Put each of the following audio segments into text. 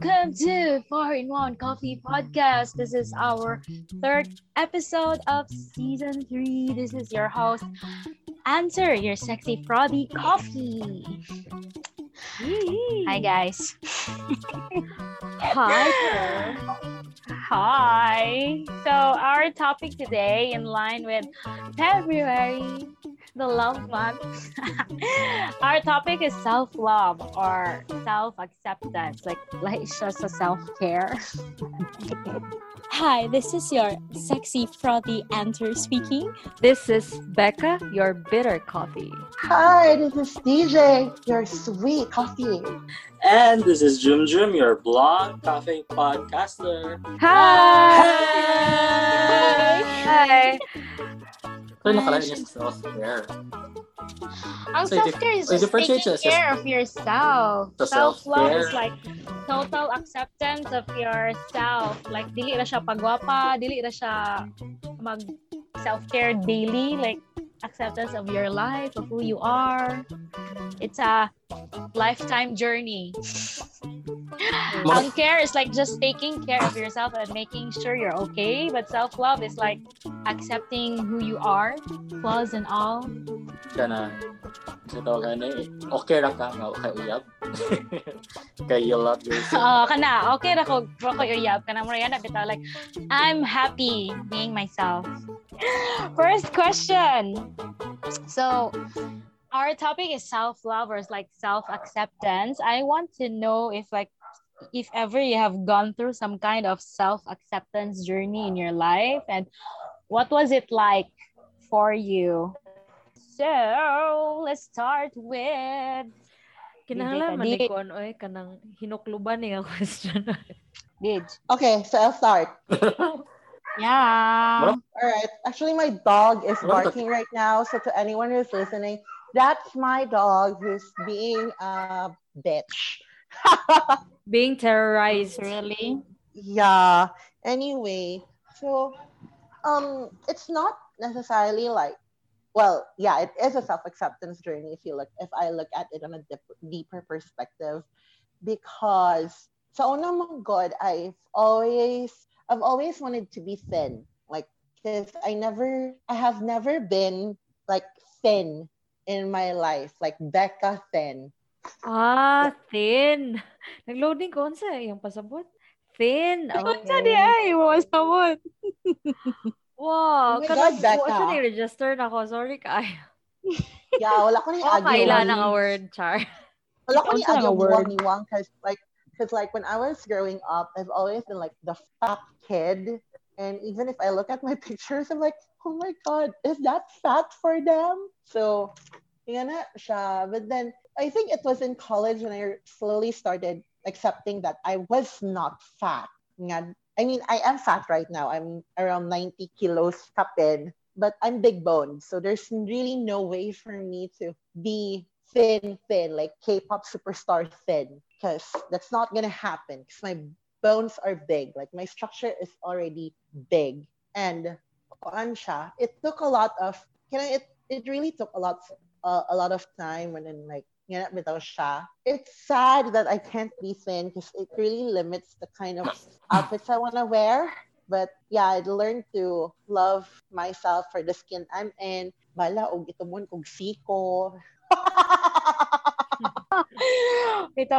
Welcome to 4 in 1 Coffee Podcast. This is our third episode of season 3. This is your host, Answer, your sexy frothy coffee. Hi, guys. Hi. Hi. So, our topic today, in line with February, the love month, our topic is self love or self acceptance. Like, like it's just a self care. Hi, this is your sexy frothy answer speaking. This is Becca, your bitter coffee. Hi, this is DJ, your sweet coffee. And this is Jum Jum, your blonde coffee podcaster. Hi! Hi. Ito nakalagay niya sa self-care. Ang So, self care is so, just taking care of yourself. Sa Self love is self-care. like total acceptance of yourself. Like dili ra siya pagwapa, dili ra siya mag self care daily. Like acceptance of your life, of who you are. It's a lifetime journey. Ang care is like just taking care of yourself and making sure you're okay. But self love is like accepting who you are, flaws and all. Ka na, sa tawagan eh, okay ra ka nga kay uyab. kay you love yourself. Oo, kana. Okay ra ko, ra ko uyab. Kana mo yan, bitaw like, I'm happy being myself. First question. So, our topic is self-love or is like self-acceptance. I want to know if like, if ever you have gone through some kind of self-acceptance journey in your life and what was it like for you? So, let's start with Kinahanglan man Di- ni kon oy kanang hinukluban ni nga question. Did. Okay, so I'll start. Yeah. All right. Actually, my dog is barking right now. So to anyone who's listening, that's my dog who's being a bitch. Being terrorized. Really? yeah. Anyway, so um, it's not necessarily like, well, yeah, it is a self-acceptance journey if you look, if I look at it on a dip, deeper perspective, because so una mong God, I've always, I've always wanted to be thin, like, because I never, I have never been like thin in my life, like Becca thin. Ah, thin. Nag-loading ko unsa yung pasabot. Thin. Unsa di ay mo sabot. Wow, Oh my kanang God, Becca. wa siya ni-register na ko. Sorry ka. Yeah, wala ko ni Oh, kaila agiwan. na nga word, Char. Wala ko ni Unsa nga word? agiwan because like because like when I was growing up, I've always been like the fat kid. And even if I look at my pictures, I'm like, oh my god, is that fat for them? So, yun na siya. But then I think it was in college when I slowly started accepting that I was not fat. I mean, I am fat right now. I'm around 90 kilos kapin, but I'm big bone. So there's really no way for me to be thin, thin, like K-pop superstar thin, because that's not gonna happen. Because my bones are big, like my structure is already big, and kuan siya, it took a lot of, can I, it it really took a lot uh, a lot of time when then like na bitaw siya. It's sad that I can't be thin because it really limits the kind of outfits I want to wear. But yeah, I learned to love myself for the skin I'm in. Bala, og ito mo kog siko. Ito.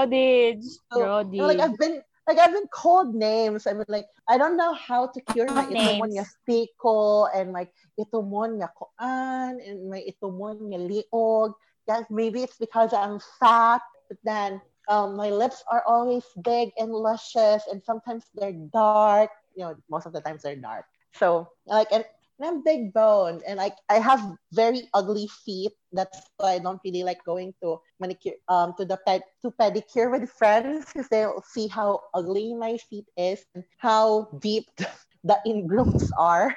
Bro, You like I've been like I've been called names. I mean like I don't know how to cure my ito mo names? siko and like ito mo kuan and my ito mo liog. Yeah, maybe it's because I'm fat, but then um, my lips are always big and luscious, and sometimes they're dark. You know, most of the times they're dark. So like and, and I'm big boned and like I have very ugly feet. That's why I don't really like going to manicure um to the ped to pedicure with friends because they'll see how ugly my feet is and how deep the ingrooms are.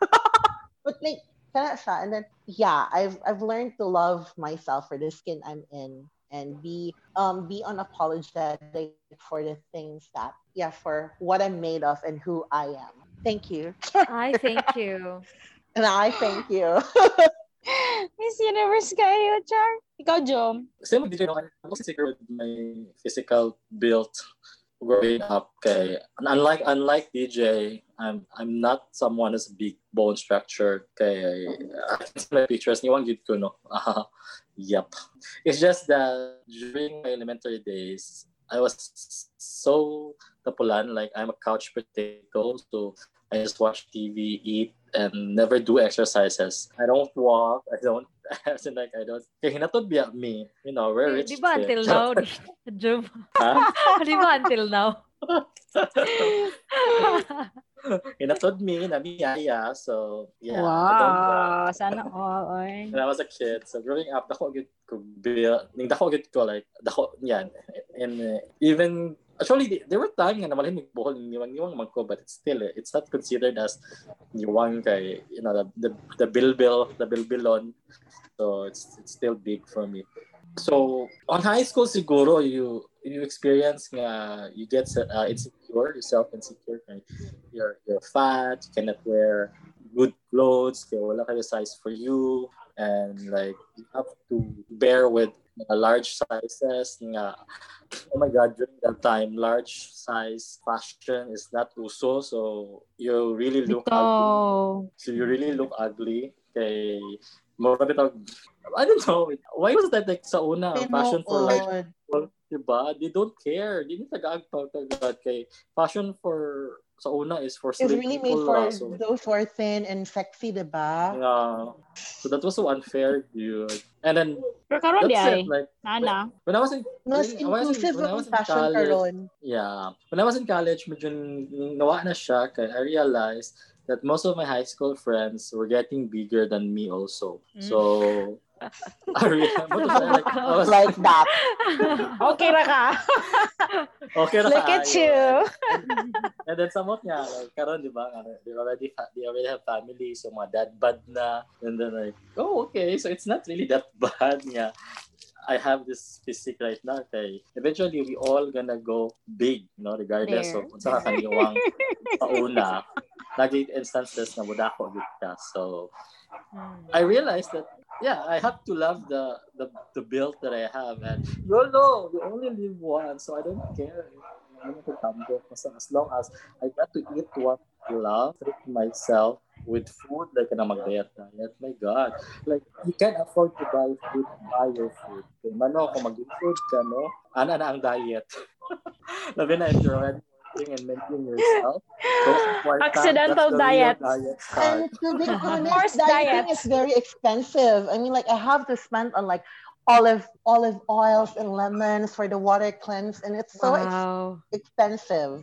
but like and then yeah, I've I've learned to love myself for the skin I'm in and be um be unapologetic for the things that yeah for what I'm made of and who I am. Thank you. I thank you. And I thank you. Miss Universe kayo, Char. Ikaw, Jom. Same with DJ, no? I'm also insecure with my physical build growing up kay unlike unlike DJ I'm I'm not someone who's big bone structure kay I can see my pictures ni wang ko no Ah, yep it's just that during my elementary days I was so tapulan like I'm a couch potato so I just watch TV eat and never do exercises I don't walk I don't as in like I don't kay hinatod biya me you know we're Di, rich di ba until now? Jum. Ha? di ba until now? Hinatod me na miyaya. So, yeah. I don't walk. Wow, sana all. Oy. When I was a kid, so growing up, dako gid ko bil, ning dako gid ko like dako yan. And uh, even actually they, there were time nga namalhin mig buhol niwang niwang magko but it's still it's not considered as niwang kay you know the the, the bilbil the bilbilon. So it's it's still big for me. So on high school siguro you you experience nga you get uh, insecure, yourself insecure you're you're fat, you cannot wear good clothes, kaya wala kayo size for you and like you have to bear with uh, large sizes nga oh my god during that time large size fashion is not uso so you really look ugly Ito. so you really look ugly kay mo bitaw I don't know why was that like sa una fashion for large people, diba? They don't care. Di nila tagaagpaw tagad kay fashion for sa una is for It's slim really made people for lang. So, those who are thin and sexy, diba? yeah. So that was so unfair, dude. And then Pero karon di ay. Like Nana. when I was in Mas when I was in- inclusive when I was in fashion college, karon. Yeah. When I was in college, medyo nawa na siya kaya I realized that most of my high school friends were getting bigger than me also. Mm. So I remember like, I was Like that. Okay ka. okay na Look at you. And then samot nga, like, karon di ba, they already they already have family, so mga dad bad na. And then like, oh, okay, so it's not really that bad nga. I have this physique right now. Okay. Eventually, we all gonna go big, no? Regardless There. of kung sa kaniwang pauna. Lagi instances na budako gid ka. So, Hmm. I realized that yeah, I have to love the the, the build that I have and YOLO, we only live once, so I don't care. I'm as long as I got to eat what I love, treat myself with food like na mag-diet diet. My God. Like, you can't afford to buy food, buy your food. Okay, mano, kung mag-food ka, no? Ana na ang diet. Labi na, if you're already working and maintaining yourself, Accidental that's diet. diet start. And to be honest, dieting diet. is very expensive. I mean, like I have to spend on like olive olive oils and lemons for the water cleanse, and it's so ex- expensive.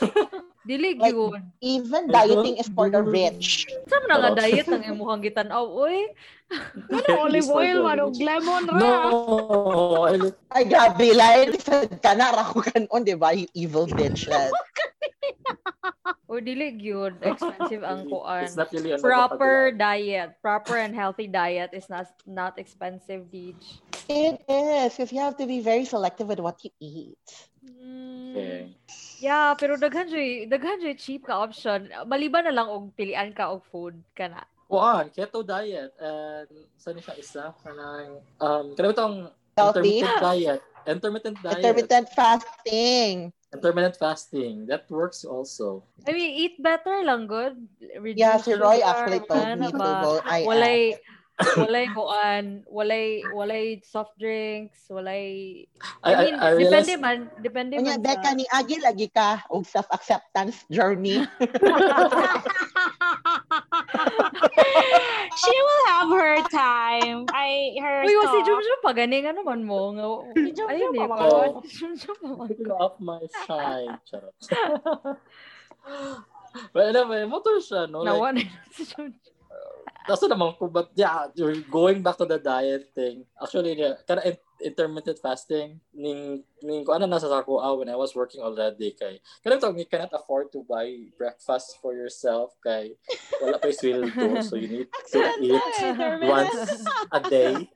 Dili Like, gyud. Even dieting is for the rich. Sa man nga diet ang imuhang gitan-aw oy. Ano olive oil manog lemon ra. No, Ay, grabe, like, ka na, rako kanon, di ba? You evil bitches. O dili gyud expensive ang kuan. Really Proper diet, proper and healthy diet is not not expensive, Dij. It is, because you have to be very selective with what you eat. Mm, Okay. Yeah, pero daghan joy, daghan joy cheap ka option. Maliban na lang og pilian ka og food kana. Kuan, keto diet and saan siya isa kanang um kanang itong Healthy. intermittent diet. Intermittent diet. Intermittent fasting. Intermittent fasting. That works also. I mean, eat better lang good. Reduce Yeah, si Roy sugar, actually told ano me to ba? go. I walay walay kuan, walay walay soft drinks, walay I, I mean, I, I depende man, depende Unya, man Becca, ni Agi lagi ka og self-acceptance journey. She will have her time. I her Uy, wasi talk. Jum Jum pa gani nga naman mo. Nga, Si Jum ayun Jum eh, pa man. Jum Jum pa man. up my shine. Charot. But anyway, motor siya, no? Like, Nawa na yun si Jum That's naman ko, but yeah, you're going back to the diet thing. Actually, yeah, kana in- intermittent fasting, ning, ning ko ano nasa sako ah, when I was working already kay, kana to, you cannot afford to buy breakfast for yourself kay, wala pa sweldo, so you need to eat once a day.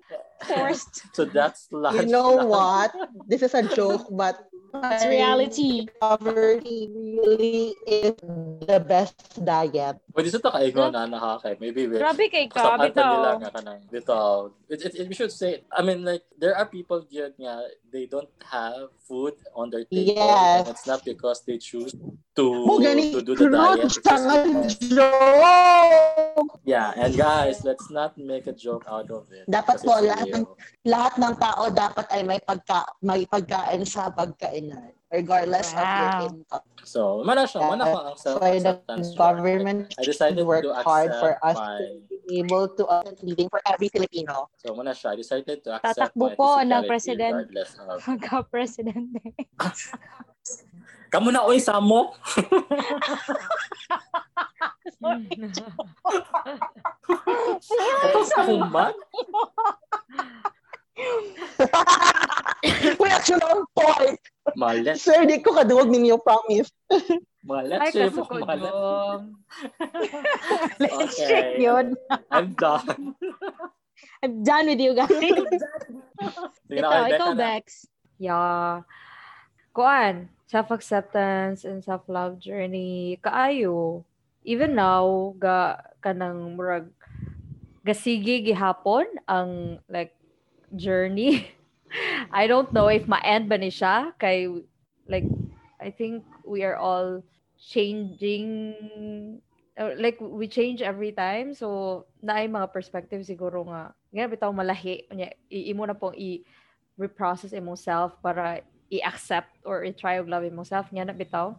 Forced. So that's lunch. You know lang. what? This is a joke, but It's reality. Recovery really is the best diet. Pwede sa ta kaigo na nakakay. Maybe we Grabe kay ka, Kasapan pa nila bitaw. nga kanang bitaw. It, it, it, we should say, I mean like, there are people yun nga, they don't have food on their table. Yes. And it's not because they choose to, gani to do the diet. because- joke. yeah, and guys, let's not make a joke out of it. Dapat po, lahat real. Lahat ng tao dapat ay may pagka may pagkain sa pagkainan regardless of your Wow. income. So, mana siya, mana ko ang That's why the government I decided work to hard for us my, to be able to uh, living for every Filipino. so muna siya, I decided to accept Tatakbo my po ng president. regardless of Magka-presidente. Kamu na oy samo. Ito sa kuman. Uy, actually, on point. Malet. Sir, di ko kaduwag ninyo, promise. Malet. Ay, Sir, malet. dong. Okay. Yun. I'm done. I'm done with you guys. Sige na, ikaw. Bex. Yeah. Kuan, self-acceptance and self-love journey kaayo. Even now, ga kanang murag gasigi gihapon ang like journey. I don't know if ma-end ba ni siya kay like I think we are all changing like we change every time. So naay mga perspective siguro nga nga bitaw malahi. Nya imo na pong i reprocess imong self para i-accept or i-try og love imong self nya na bitaw.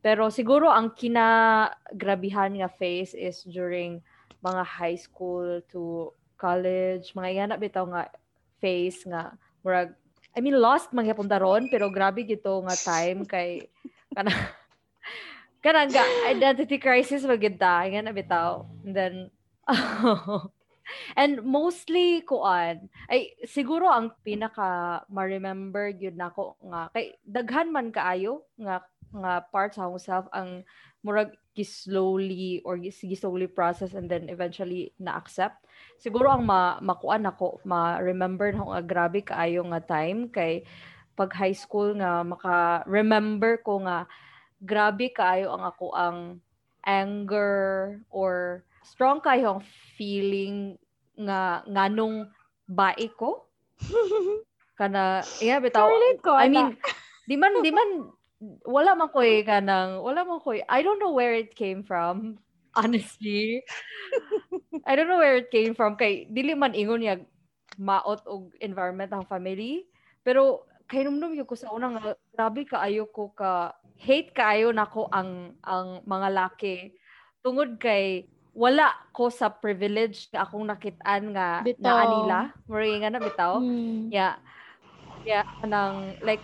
Pero siguro ang kinagrabihan nga phase is during mga high school to college mga yan na bitaw nga phase nga murag I mean lost man gyapon daron pero grabe gito nga time kay kana kana nga identity crisis magid ta nga na bitaw. And then and mostly kuan ay siguro ang pinaka ma-remember gyud nako nga kay daghan man kaayo nga nga parts sa akong self ang murag slowly or sige slowly process and then eventually na-accept siguro ang ma makuan ako ma-remember na nga grabe kaayo nga time kay pag high school nga maka-remember ko nga grabe kaayo ang ako ang anger or strong kayo ang feeling nga nganong bae ko kana iya bitaw ko, I mean di man di man wala man ko eh kanang wala man ko eh. I don't know where it came from honestly I don't know where it came from kay dili man ingon niya maot og environment ang family pero kay numdum ko sa una nga grabe kaayo ko ka hate kaayo nako ang ang mga laki tungod kay wala ko sa privilege nga akong nakit-an nga Bitaw. naa nila murag nga na bitaw Hmm. Yeah. Yeah, kanang like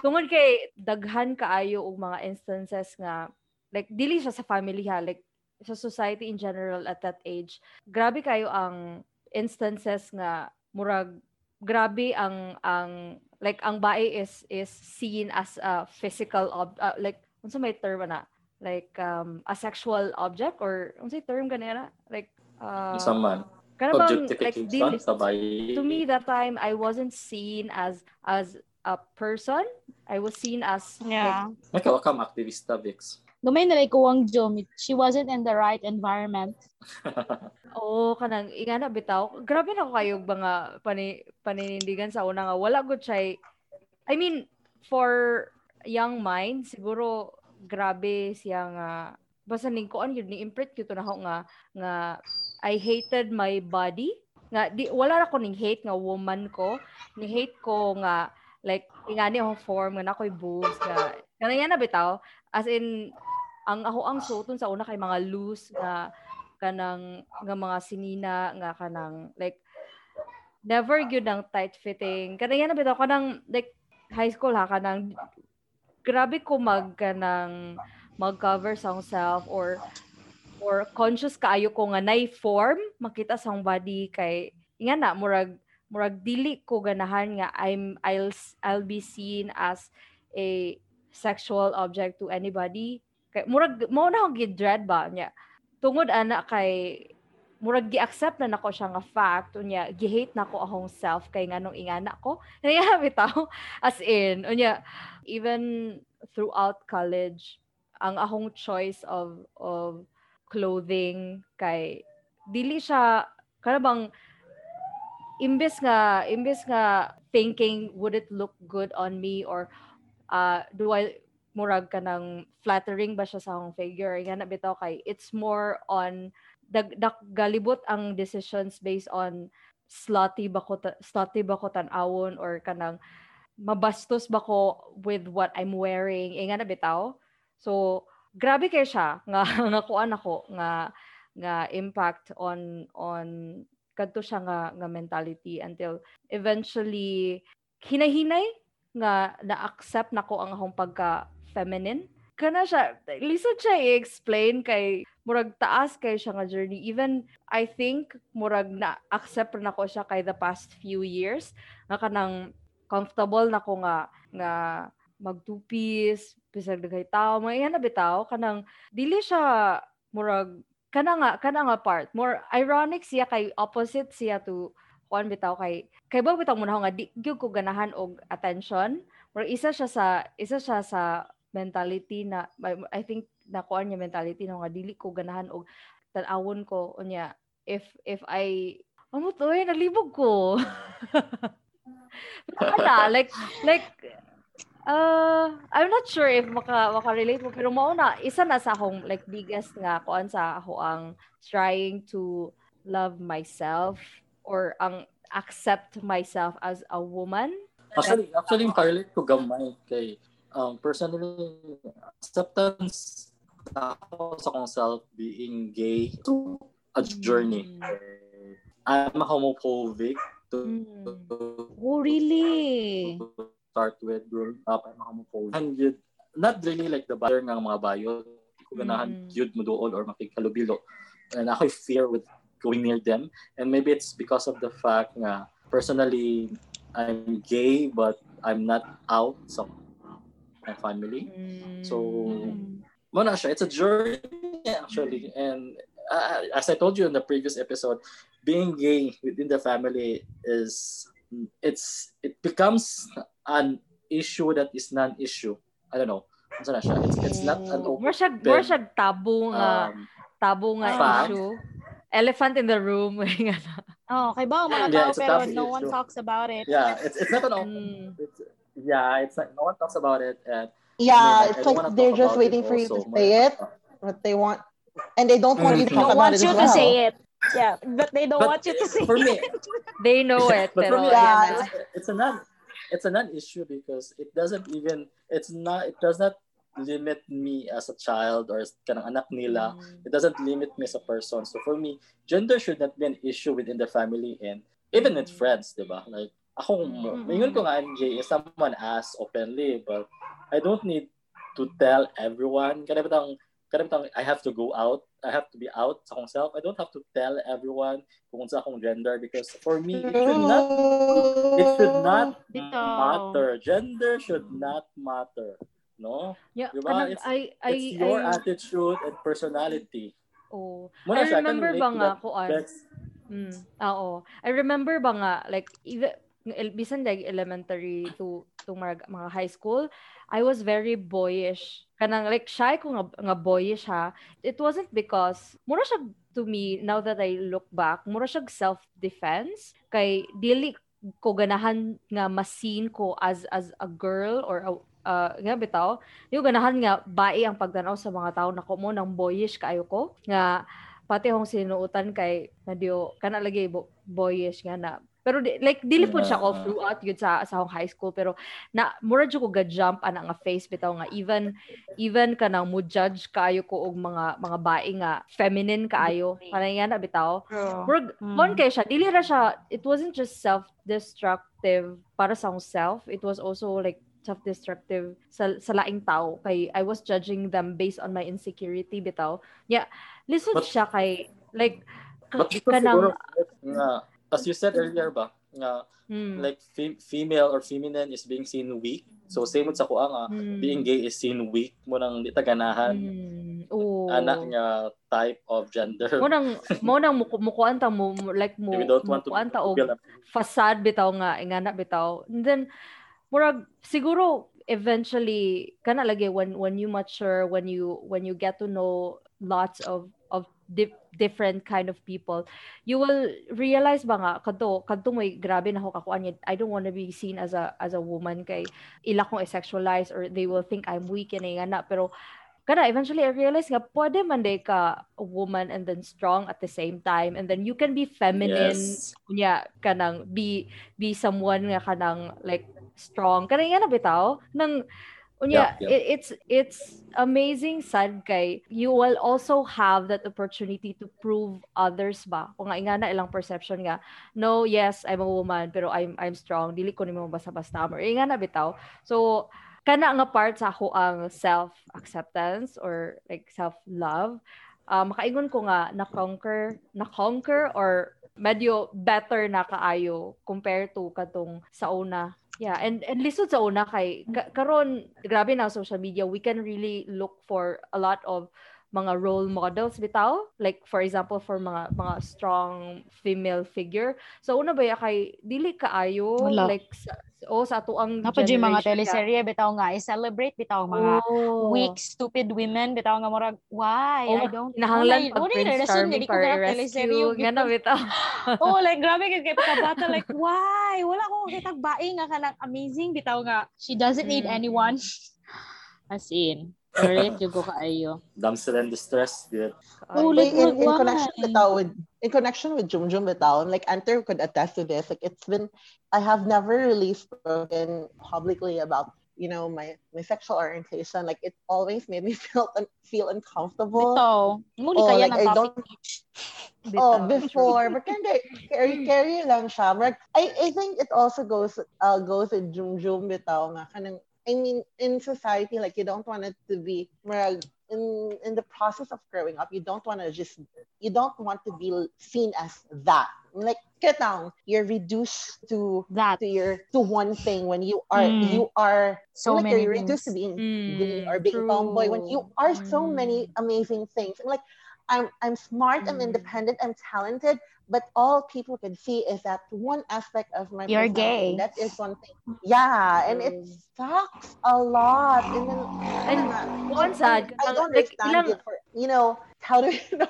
tungod kay daghan kaayo og mga instances nga like dili siya sa family ha, like sa society in general at that age. Grabe kayo ang instances nga murag grabe ang ang like ang bae is is seen as a physical ob uh, like unsa may term na like um a sexual object or unsay term ganina like uh Isa man. kana bang, like bayi. to me that time I wasn't seen as as a person. I was seen as Yeah. Ikaw, kam activista, Vix. Gamay na like kuwang Jom. She wasn't in the right environment. oh kanang ingana bitaw. Grabe na ko kayo mga pani, paninindigan sa una nga. Wala gud siya I mean for young mind siguro grabe siya nga. Basta ning kuan yun ni imprint gyud na ako nga nga I hated my body. Nga di wala na ko ning hate nga woman ko. Ni hate ko nga like ingani akong form nga nakoy boobs nga. Kanang yan na bitaw. As in ang ako ang suoton sa una kay mga loose nga kanang nga mga sinina nga kanang like never gyud ang tight fitting. Kanang yan na bitaw kanang like high school ha kanang grabe ko mag kanang mag-cover sa self or or conscious kaayo ko nga nay form makita sa body kay nga na murag murag dili ko ganahan nga I'm I'll I'll be seen as a sexual object to anybody kay murag mo na akong gid-dread ba nya tungod ana kay murag gi-accept na nako siya nga fact unya gi-hate nako akong self kay nganong ingana ko. Kaya bitaw. As in unya even throughout college ang akong choice of of clothing kay dili siya kana bang imbes nga imbes nga thinking would it look good on me or uh, do I murag ka ng flattering ba siya sa akong figure? Nga bitaw kay it's more on dag, dag galibot ang decisions based on slutty ba ko ta- slutty ba ko tan-awon or kanang mabastos ba ko with what I'm wearing? Eh na bitaw so grabe kay siya nga nga kuan ako nga nga impact on on kadto siya nga nga mentality until eventually hinahinay nga na-accept nako ang akong pagka feminine? Kana siya lisod siya i-explain kay murag taas kay siya nga journey. Even I think murag na accept na ko siya kay the past few years. Nga kanang comfortable na ko nga nga magtupis bisag daghay tao. Yan na bitaw kanang dili siya murag kana nga kana nga part. More ironic siya kay opposite siya to kuan bitaw kay kay ba bitaw mo na nga di gyud ko ganahan og attention. Or isa siya sa isa siya sa mentality na I think na kuan niya mentality na nga dili ko ganahan og tan-awon ko. Unya if if I amo to eh nalibog ko. Wala, like like uh I'm not sure if maka maka-relate mo pero mao na isa na sa akong like biggest nga kuan sa ako ang trying to love myself or ang accept myself as a woman. Actually, actually, correlate ko gamay kay um, personally, acceptance ako sa kong self being gay to a journey. I'm a homophobic to, Mm. Oh, really? start with growing up. I'm a homophobic. And yun, not really like the buyer ng mga bayo. Hindi ko ganahan Mm. yun mo doon or makikalubilo. And ako fear with going near them. And maybe it's because of the fact nga personally I'm gay but I'm not out sa my family. So, Mm. mo na siya. It's a journey actually. And uh, as I told you in the previous episode, being gay within the family is it's it becomes an issue that is non-issue. I don't know. Ano na siya? It's, it's not an open more siya more siya tabo nga um, tabo nga fact. issue elephant in the room Oh, kay ba ang mga Yeah, tao it's pero tough no one talks about it. yeah, it's it's not an open. Mm. It's, yeah, it's like no one talks about it, and Yeah, I mean, I it's like they're just waiting for you to also. say it, but they want, and they don't want you to Mhm. talk Don't about want it you as to well. say it. Yeah, but they don't But want you to say it for it. me, they know it but for me, Yeah. ayan it's, it's a non it's a non-issue because it doesn't even it's not it does not limit me as a child or as kanang anak nila. Mm. It doesn't limit me as a person. So for me, gender should not be an issue within the family and even with friends, di ba? Like ako, Mm. ngayon ko nga if someone asks openly, but I don't need to tell everyone. Kada bitang I have to go out. I have to be out sa akong self. I don't have to tell everyone kung sa akong gender because for me, it should not it should not matter. Gender should not matter. No? Yeah, Diba? It's- I, I, It's your I, attitude and personality. oh. Muna I siya, I can remember ba nga that kuan? Mm. Ah, oo. I remember ba nga, like, even, bisan like elementary to to mga, high school, I was very boyish. Kanang like shy ko nga, nga boyish ha. It wasn't because mura siya to me now that I look back, mura siya self-defense kay dili ko ganahan nga masin ko as as a girl or a, uh, nga bitaw, yung ganahan nga bae ang pagtanaw sa mga tao nako mo nang boyish kaayo ko nga pati akong sinuutan kay nadyo kana lagi bo- boyish nga na pero di, like dili po siya all Yeah. throughout yun sa sa akong high school. Pero na mura jud ko ga jump ana nga face bitaw nga. Even even kanang mo judge kaayo ko og mga mga bae nga feminine kaayo. Kanang nga na bitaw. Murag Mm. mon kay siya dili ra siya it wasn't just self-destructive para sa akong self. It was also like self-destructive sa, sa laing tao. Kay I was judging them based on my insecurity bitaw. Yeah lisod But- siya kay like ka- But because kanang siguro, nga, as you said earlier ba, nga, mm, like fe- female or feminine is being seen weak. So same with sa kuha nga, mm, being gay is seen weak. Mo nang di taganahan. Mm, anak nga type of gender. mo nang mo nang muku- mukuan ta mo like mo we don't want to mukuan ta og facade bitaw nga ingana bitaw. And then murag siguro eventually kana lagi when when you mature when you when you get to know lots of of di- different kind of people you will realize ba nga kadto kadto may grabe na ako kakuan I don't want to be seen as a as a woman kay ila kong sexualize or they will think I'm weak and nga na pero kada eventually I realized nga pwede man day ka a woman and then strong at the same time and then you can be feminine Yes. kunya kanang be be someone nga kanang like strong kana nga na bitaw nang unya Yeah, yeah. it- it's it's amazing sad kay you will also have that opportunity to prove others ba? Kung nga nga na ilang perception nga no yes I'm a woman pero I'm I'm strong dili ko nimo basta-basta or nga na bitaw. So kana nga part sa ako ang self acceptance or like self love uh, makaingon ko nga na conquer na conquer or medyo better na kaayo compared to katong sa una yeah and and lisod sa una kay ka- karon grabe na social media. We can really look for a lot of mga role models bitaw like for example for mga mga strong female figure so una ba ya kay dili kaayo Wala. like sa, o sa ato ang Napa mga generation nga. teleserye bitaw nga i-celebrate bitaw mga Oh. weak stupid women bitaw nga murag why Oh, I don't Kinahanglan Wala- pag Prince relasyon, Charming para kaya teleserye i-rescue. yung Nga na, bitaw. oh like grabe kay kay pagkabata like why wala ko kitag bae nga kanang amazing bitaw nga she doesn't need Mm. anyone as in Correct, yung ko kaayo. Damsel in distress, good. Oh, in, in, in connection with Tao, with in connection with Jum Jum Bitaw, and like Enter could attest to this. Like it's been, I have never really spoken publicly about you know my my sexual orientation. Like it always made me feel un- feel uncomfortable. Bitaw. Muli Oh, kaya like, I don't- Bitaw, oh, before, but kind carry carry lang siya. Like, I I think it also goes uh goes with Jum Jum Bitaw nga kanang I mean in society like you don't want it to be in in the process of growing up you don't want to just you don't want to be seen as that like get down you're reduced to That. to your to one thing when you are Mm. you are So like many you're things. reduced to being Mm, or being tomboy when you are so true. many amazing things. And like I'm I'm smart, I'm Mm. independent, I'm talented, but all people can see is that one aspect of my You're gay. That is one thing. Yeah, and it sucks a lot. And then And one sad, I, I don't like, understand ilang- it for you know how do you know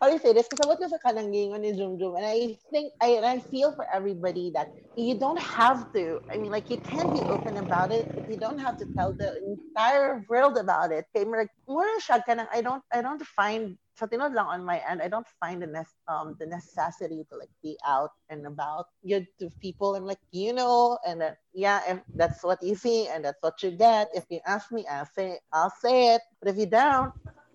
how do you say this? Because what was a kananggingon ni Zoom Zoom, and I think I and I feel for everybody that you don't have to. I mean, like you can be open about it, you don't have to tell the entire world about it. Okay, like more siya ka nang- I don't I don't find sa tinod lang on my end, I don't find the nes- um the necessity to like be out and about good to people. I'm like, you know, and yeah, if that's what you see and that's what you get. If you ask me, I'll say I'll say it. But if you don't,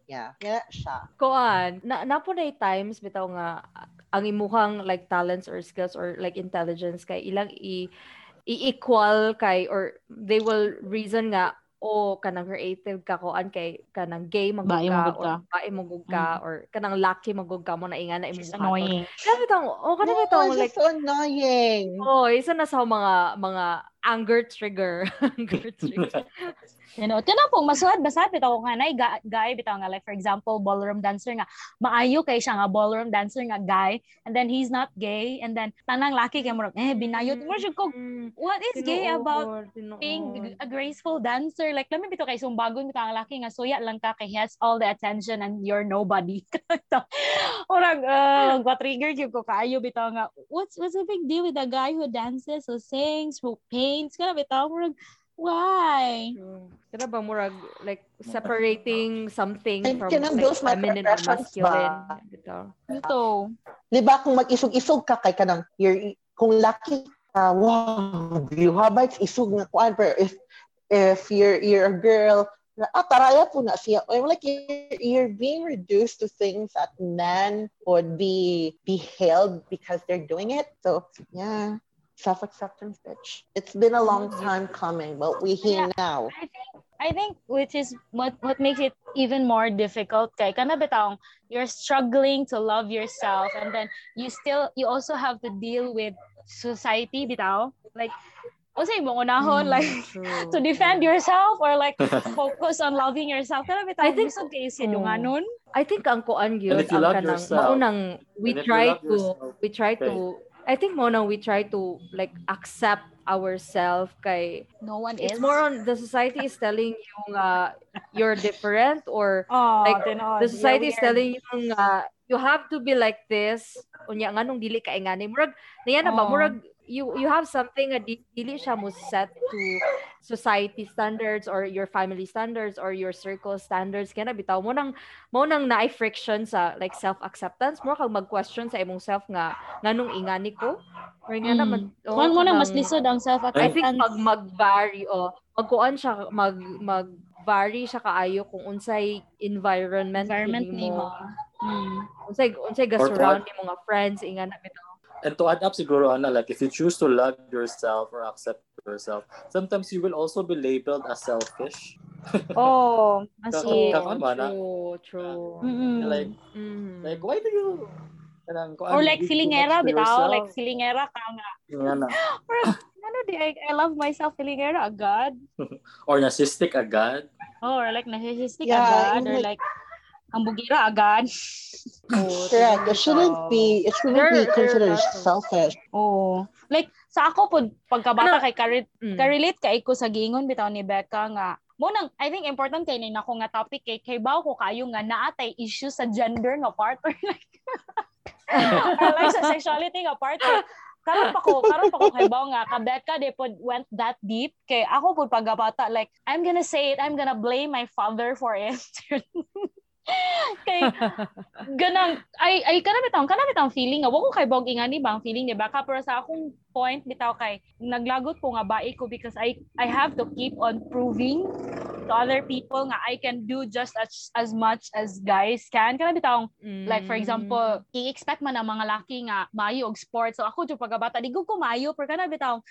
yeah, yeah, siya. Kuan, na napo na times bitaw nga ang imuhang like talents or skills or like intelligence kay ilang i i-equal kay or they will reason nga o kanang creative ka kuan kay kanang gay magug Bae ka or ka. bae magug ka or kanang lucky magug ka mo na inga na imong annoying. Kaya bitaw, o kanang No, bitaw it's like so annoying. Oh, isa na sa mga mga anger trigger. anger trigger. You know, kana po masuad basad bitaw ko nga nay ga- guy bitaw nga like for example ballroom dancer nga maayo kay siya nga ballroom dancer nga guy and then he's not gay and then tanang laki kay mo eh binayot mo siya ko what is gay about being a graceful dancer? Like lami bitaw kay sumbagon bitaw ang laki nga suya lang ka kay he has all the attention and you're nobody. Orang uh, what trigger yung ko kaayo bitaw nga what's what's the big deal with a guy who dances who sings who paints kana bitaw murag why. Kaya ba murag like separating something And from like those feminine microaggressions masculine. ba? Bitaw. Ito. Di ba kung mag-isog-isog ka kay kanang you're, kung lucky ka, wow, you habay isog nga kuan pero if if you're you're a girl na ah, taraya po na siya. I'm like, you're, you're being reduced to things that men would be be held because they're doing it. So, yeah, self-acceptance, bitch. It's been a long time coming, but we here now. I think I think which is what what makes it even more difficult. Kay kana bitaw you're struggling to love yourself and then you still you also have to deal with society bitaw like unsa imong unahon Mm, like true, to defend yourself or like focus on loving yourself. Kana bitaw I think- bisag kay silunganon I think ang kuan gyud if you ang love kanang maunang we And if you try to we try to I think maunang we try to like accept ourselves kay No one it's is. more on the society is telling you nga you're different or oh, like, the society is telling you nga you have to be like this. Unya nganong dili ka ingani murag niya na ba? Oh. murag you you have something nga di, dili siya mo set to society standards or your family standards or your circle standards kaya bitaw mo nang mo nang naay friction sa like self acceptance mo kag mag-question sa imong self nga nganong ingani ko or nga Mm. naman oh, One mo na mas lisod ang I self-acceptance. think pag mag-vary o magkuan siya mag mag vary siya kaayo kung unsay environment environment ni mo. Mm. unsay unsay ga surround ni mga friends inga na bitaw And to add up siguro, Ana, like if you choose to love yourself or accept yourself, sometimes you will also be labeled as selfish. Oh, Tama na. true true Mm-mm. Like, Mhm. like why do you... Kanang, Or ano, like to bitaw, like filingera ka nga. Na. Ano di I, I love myself filingera agad. Or narcissistic agad. Oh, or like narcissistic Yeah, agad or like- like ang bugira agad. Oh, Correct. It shouldn't be. It shouldn't be considered selfish. Oh. Like sa ako po pagkabata Ano? kay karit Mm. Karelate kay ko sa giingon bitaw ni Becca nga mo nang I think important kay ni nako nga topic kay kay baw ko kayo nga naatay issue sa gender nga part or like or like sa sexuality nga part or karon pa ko karon pa ko kay baw nga ka Becca they pod went that deep kay ako pud pagkabata like I'm gonna say it I'm gonna blame my father for it kay ganang ay ay kana bitaw kana bitaw feeling nga. Wa ko kay bog ingani ba? Ang feeling ni Becca pero sa akong point bitaw kay naglagot ko nga bai ko because I I have to keep on proving to other people nga I can do just as as much as guys can. Kana bitaw like for Mm. example i-expect man ang mga laki nga maayo og sports. So ako jud pagkabata di ko maayo pero kana bitaw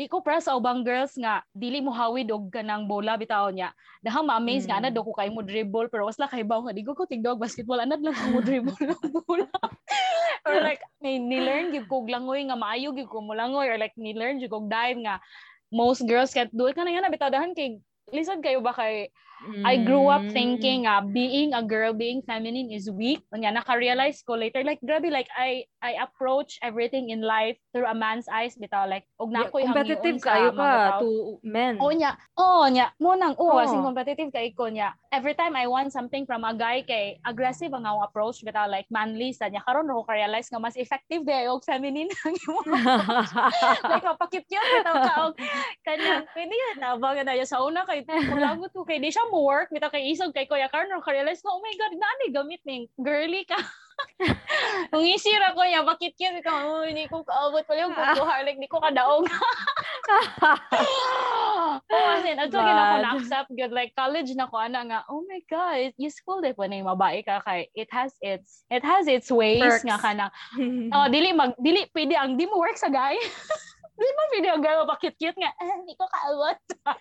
di ko para sa ubang girls nga dili mo hawid og kanang bola bitaw niya. Dahang ma-amaze nga Mm. anad ko kay mo dribble pero wasla kay baw nga di ko ko tigdog basketball anad lang mo dribble ng bola. Or like ni, ni learn gyud ko langoy nga maayo gyud ko mo langoy. Or like ni learn gyud ko dive nga. Most girls can't do it. Kana nga na bitaw dahan kay lisod kayo ba kay I grew up Mm. thinking uh, being a girl, being feminine is weak. Unya, naka-realize ko later, like, grabe, like, I I approach everything in life through a man's eyes, bitaw, like, og na Yeah, ako'y competitive kayo ka tao. to men. Oh, nya. Oh, nya. Mo nang, oh, Oh. asing competitive kay ko nya. Every time I want something from a guy kay aggressive ang akong approach bitaw like manly sa nya karon ako ka-realize nga mas effective day og feminine ang imong like mapakit yun bitaw ka og kanya pwede na baga na sa una kay paglagot ko kay di siya mo work bitaw kay isog kay kuya karon ako ka-realize ko oh my god nani gamit ning girly ka Kung isira ko niya, bakit yun? Ito, oh, hindi ko kaabot pala yung kukuha. Like, di ko kadaog. oh, as in, ato gina ko na-accept good. Like, college na ko, ana nga, oh my God, useful din po na yung mabae ka kay it has its, it has its ways Perks. nga ka na, oh, dili, mag, dili, pwede ang, di mo work sa guy. Di mo pwede ang guy, bakit-cute nga, eh, hindi ko kaabot.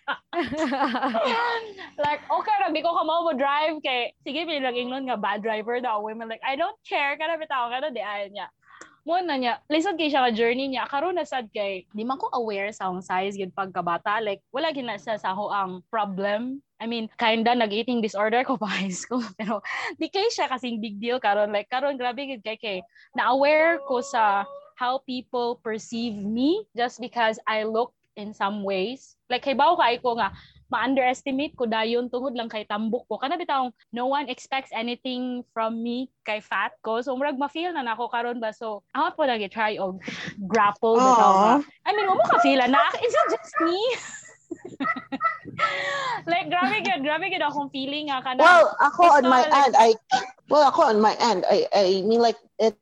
like, okay ra, di ko ka mo drive kay, sige, pwede lang ingnon nga, bad driver daw. Women like, I don't care, kada bitaw, kada di ayaw niya. Mo na niya, lisod kay siya ka journey niya, karon na sad kay, di man ko aware sa akong size gid pagkabata, like, wala gina sa sa ako ang problem. I mean, kinda nag-eating disorder ko pa high school, pero di kay siya kasing big deal karon like karon grabe gid kay kay na-aware ko sa how people perceive me just because I look in some ways. Like kay bawo kay ko nga ma-underestimate ko dayon tungod lang kay tambok ko. Kana bitawng no one expects anything from me kay fat ko. So murag ma-feel na nako karon ba. So ako po lagi try og grapple nga. I mean, mo ka feel na is it just me? like grabe gid, grabe gid akong feeling nga kana. Well, ako on my end, I well, ako on my end, I I mean like it.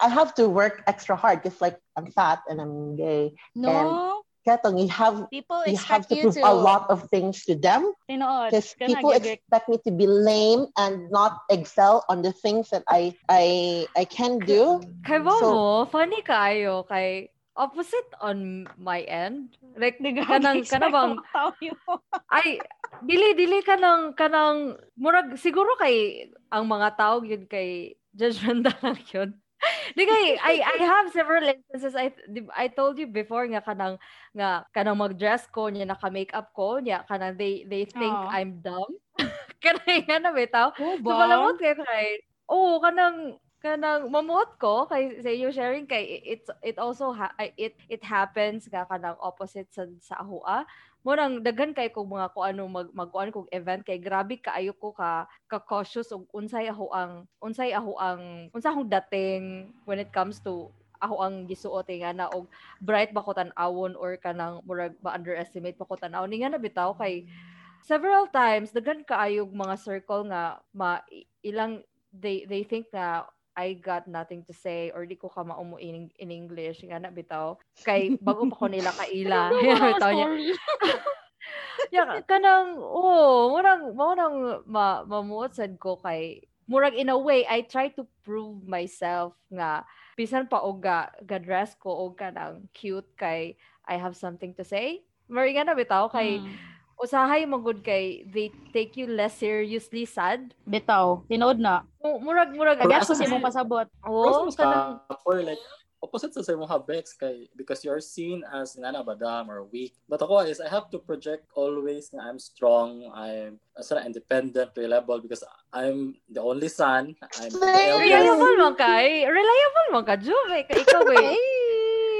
I have to work extra hard because like I'm fat and I'm gay. no, Ketong, you have people you have to you prove to a lot of things to them because people expect me to be lame and not excel on the things that I I I can do. Kay ba So- mo, funny kayo kay opposite on my end. Like, kanang, kanang bang, ay, dili, dili ka ng, kanang, murag, siguro kay, ang mga tao yun kay, judgmental lang yun. Di kay, I, I have several instances, I, I told you before nga kanang, nga, kanang mag-dress ko, niya naka-makeup ko, niya, kanang, they, they think Oo. I'm dumb. kanang, nga na, bitaw. Oh, So, malamot kay, oo, kanang, kanang mamuot ko kay sa iyo sharing kay it it also ha, it it happens ka kanang opposite sa sa ahua mo nang daghan kay kog mga ko ano mag magkuan kog event kay grabe kaayo ko ka ka cautious og unsay ako ang unsay ako ang unsa akong dating when it comes to ako ang gisuot eh, nga na og bright ba ko tan-awon or kanang murag ba underestimate pa ko tan-awon. Nga na bitaw kay several times daghan kaayog mga circle nga ma ilang they they think na I got nothing to say or di ko ka maumo in, in English nga na bitaw. Kay bago pa ko nila kaila. Bitaw niya. ya kanang oh murag murag ma mamuot sad ko kay murag in a way I try to prove myself nga bisan pa og ga, ga dress ko og kanang cute kay I have something to say. Mari nga na bitaw kay Hmm. Usahay magud kay they take you less seriously sad Bitaw, tinood na. Mu- murag murag Kaya Pero ko si mong pasabot. oh kanang or like opposite sa sa mga bex kay because you're seen as nga na badam or weak. But ako is I have to project always na I'm strong, I'm sort of independent, reliable because I'm the only son. I'm the reliable man kay reliable man ka Juve kay ikaw eh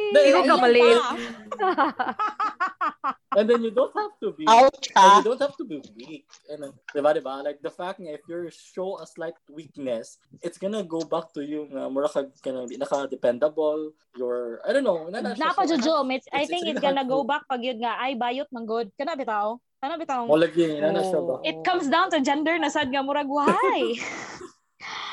Hindi, ikaw ka maliit And then you don't have to be Ouch, you don't have to be weak. And, diba, diba? Like, the fact nga, if you show a slight weakness, it's gonna go back to you nga, mura ka, naka-dependable, you're, I don't know, na Jujum, it's, I It's- think it's it's gonna go back pag yun nga ay bayot man good. Kana bitaw. Kana bitaw. Mo lagi, na na siya ba? It comes down to gender na sad nga murag why.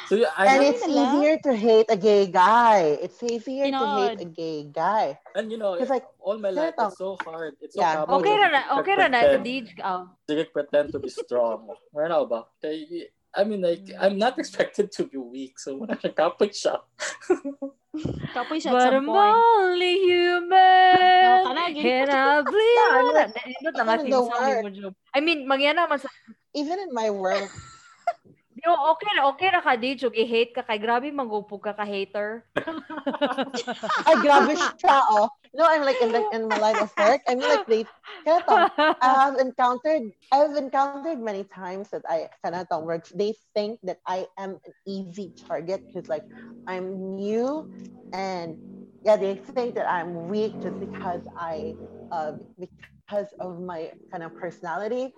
So, yeah, And it's nila. easier to hate a gay guy. It's easier to hate a gay guy. and you know, Because like, all my life, Ganito. it's so hard. It's so Yeah. hard. okay ra na okay ra na Pretend. Dij oh. Sige, pretend to be strong. Wala na ba? Kay, I mean, like, mm. I'm not expected to be weak. So, wala siya, kapit siya. Kapoy siya at but I'm only human No, can I bleed ano na na nga team song ni word? I mean mangyana man sa even in my work, Di, okay na okay ra ka Dij ug i-hate ka kay grabe mangupog ka ka hater ay, grabe siya, oh. No, I'm like, in, the, in my line of work, I mean, like, they, kaya to, I have encountered, I've encountered many times that I, kanata works, they think that I am an easy target because, like, I'm new and, yeah, they think that I'm weak just because I, uh, because of my kind of personality.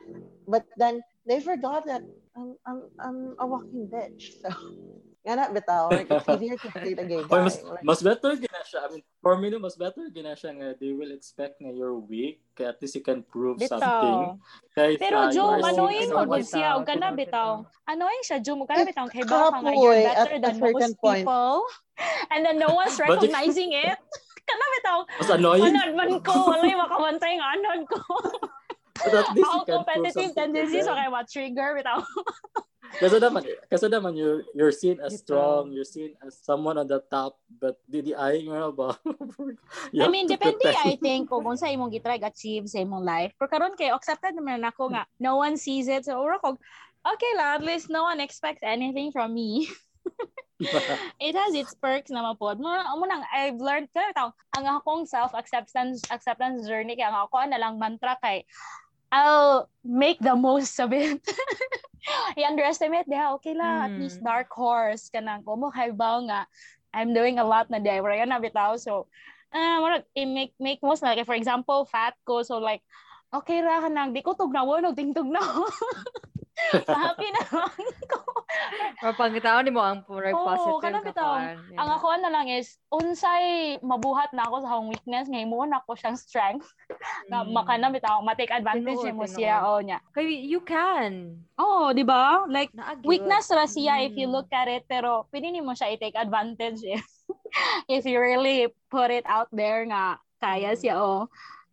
But then they forgot that I'm, I'm, I'm a walking bitch. So, nga na, bitaw, like, it's easier to date a gay guy. Or mas, Like, mas better gina siya. I mean, for me, no, mas better gina siya nga they will expect nga you're weak. Kaya at least you can prove something. Bitaw. Kahit Pero uh, annoying as mo gud siya og kana bitaw. Annoying siya Jum, og kana It's bitaw kay ba ka nga you're better than most point. people. And then no one's recognizing it. Kana bitaw. Mas annoying. Anod man ko, walay makabantay nga anod ko. You Ako can prove competitive to tendencies them. okay what trigger bitaw. Kasi naman, kasi naman you're, you're seen as strong, you're seen as someone on the top, but di di ay nga ba? I mean, depende pretend. I think kung unsa imong gitry achieve sa imong life. Pero karon kay accepted naman ako nga no one sees it. So ura ko okay lang, at least no one expects anything from me. it has its perks na mapod. Mo mo nang I've learned kaya ang akong self acceptance acceptance journey kaya ang ako na lang mantra kay I'll make the most of it. I-underestimate diha, okay lang, at Mm. least dark horse ka nang kumo kaibaw nga I'm doing a lot na day. Wala na bitaw. So, ah, uh, i-make make most na. Like, for example, fat ko. So, like, okay ra ka nang, di ko tugnaw, no, tingtug na. Happy na ko. Or pangitaon nimo ang purag Oo, positive kana ka bitaw. Yeah. Ang ako na lang is, unsay mabuhat na ako sa akong weakness, ngayon mo na ako siyang strength. Na Mm. makana bitaw, ma-take advantage Tinuod, mo tinuod. siya. Oh, niya. Kay you can. Oh, di ba? Like, Naagi. weakness ra siya if you Mm. look at it, pero pwede mo siya i-take advantage if, if you really put it out there nga kaya siya, oh.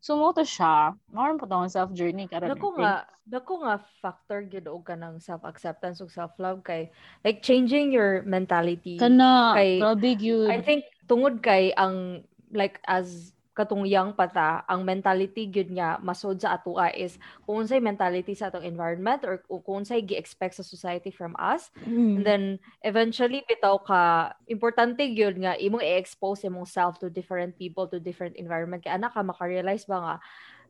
Sumuto siya. More po tong self-journey karon. Dako nga, dako nga factor gyud og kanang self-acceptance ug self-love kay like changing your mentality. Kana, Kay- grabe yun. I think tungod kay ang like as katong young pata, ang mentality gyud nga masod sa atoa is kung unsay mentality sa atong environment or kung unsay gi-expect sa society from us. Mm. And then eventually bitaw ka importante gyud nga imong i-expose imong self to different people to different environment kay ana ka maka-realize ba nga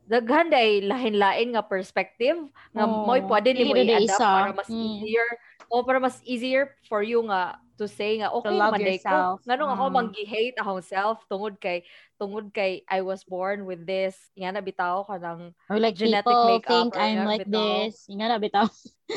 daghan day lain-lain nga perspective nga Oo. mo'y pwede na day i-adapt isa. para mas Mm. easier o para mas easier for you nga to say nga okay man day ko nganong ako Mm. manggi-hate akong self tungod kay tungod kay I was born with this nga na bitaw kanang Or like Genetic people makeup think or I'm like bitaw. this. Nga na bitaw.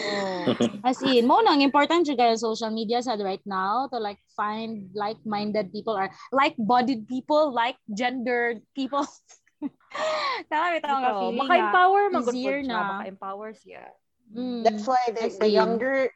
oh, As in, mo nang important siya kaya social media sa right now to like find like-minded people or like-bodied people, like-gendered people. Kaya bitaw nga feeling maka-empower man gud easier na. maka-empower siya Mm. That's why the, the younger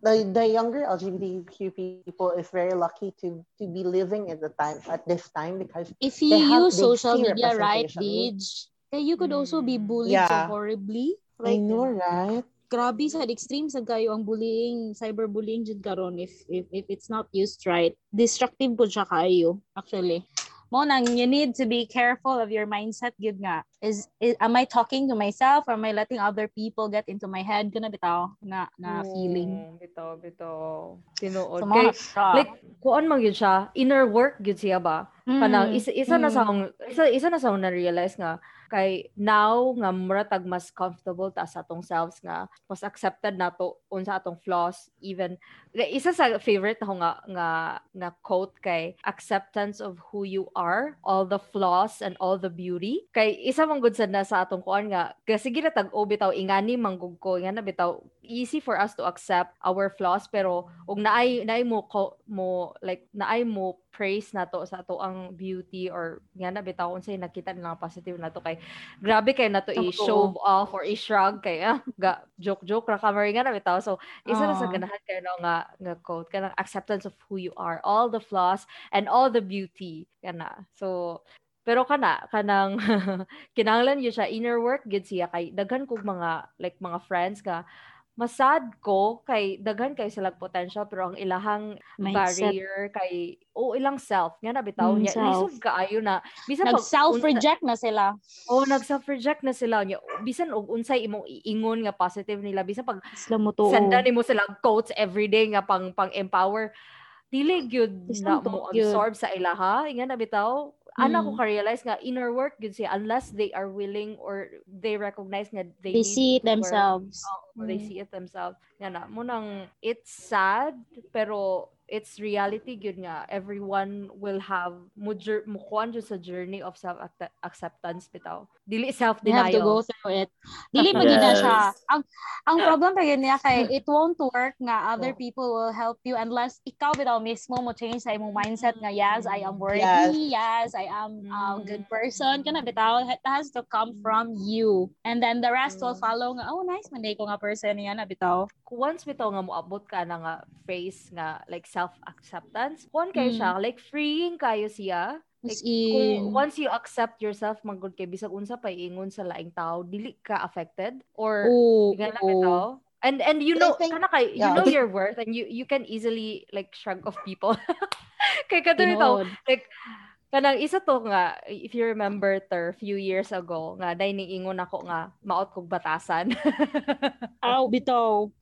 the, the younger LGBTQ people is very lucky to to be living at the time at this time because if you have- use social media right. Dij, eh, you could also be Mm. bullied so Yeah. horribly. I Like, know, right? grabe sa extreme sa kayo ang bullying, cyberbullying jud karon if if if it's not used right. Destructive po siya kayo actually. Mo nang you need to be careful of your mindset gud nga. Is, is am I talking to myself? Or am I letting other people get into my head? Kana bitaw na na feeling. Oh, bitaw bitaw. Tinuod. So kay like kuan man gyud siya inner work gyud siya ba? Kanang isa, isa na mm. sa akong isa, isa na sa akong na-realize nga kay now nga muratag mas comfortable ta sa atong selves nga mas accepted nato unsa atong flaws even isa sa favorite ako nga nga nga quote kay acceptance of who you are all the flaws and all the beauty. Kay isa man gud sad na sa atong kuan nga kasi gina tag-o bitaw ingani manggug ko nga na bitaw easy for us to accept our flaws pero ug naay naay mo ko mo like naay mo praise nato sa ato ang beauty or nga na bitaw unsay nakita nila positive nato kay grabe kay nato i-show off or i-shrug kay ah, ga joke joke ra kamar nga na bitaw. So isa na sa Ah. ganahan kay no nga nga quote kanang acceptance of who you are all the flaws and all the beauty kana so pero kana kanang kinahanglan gyud siya inner work gyud siya kay daghan kog mga like mga friends nga masad ko kay daghan kay silang potential pero ang ilahang Mindset. barrier kay o ilang self nga na bitaw Mm, niya self. lisod kaayo na bisan pag unsa- Nag-self-reject na sila. oh nag self-reject na sila niya bisan og unsay imong iingon nga positive nila bisan pag Sila mo to. senda nimo silang quotes everyday nga pang pang empower dili gyud na mo absorb sa ilaha nga na bitaw ana ko Mm. ka-realize nga inner work gyud siya unless they are willing or they recognize nga they, They need see it to work. themselves. Oh, they Mm. see it themselves nga na mo nang it's sad pero it's reality gyud nga everyone will have mo jour- mo kuan jud sa journey of self acceptance bitaw dili self You have to denial go through it. Dili na siya. Yes. Ang ang problem pa niya kay it won't work nga other Oh. people will help you unless ikaw bitaw mismo mo change sa imong mindset nga yes, I am worthy. Yes, I am a good person. Kana bitaw it has to come from you. And then the rest will Mm. follow nga oh nice man ko nga person niya na bitaw. Once bitaw nga moabot ka na nga phase nga like self acceptance kuan kayo Mm. siya like freeing kayo siya Like, in, kung once you accept yourself manggod kay bisag unsa pa ingon sa laing tao dili ka affected or oh, Nga na oh. bitaw. And and you know, think- kana kay, you yeah. know your worth and you you can easily like shrug off people. kay Tinuod. like kanang isa to nga if you remember ter few years ago nga dai ning ingon ako nga maot kog batasan. Aw, bitaw.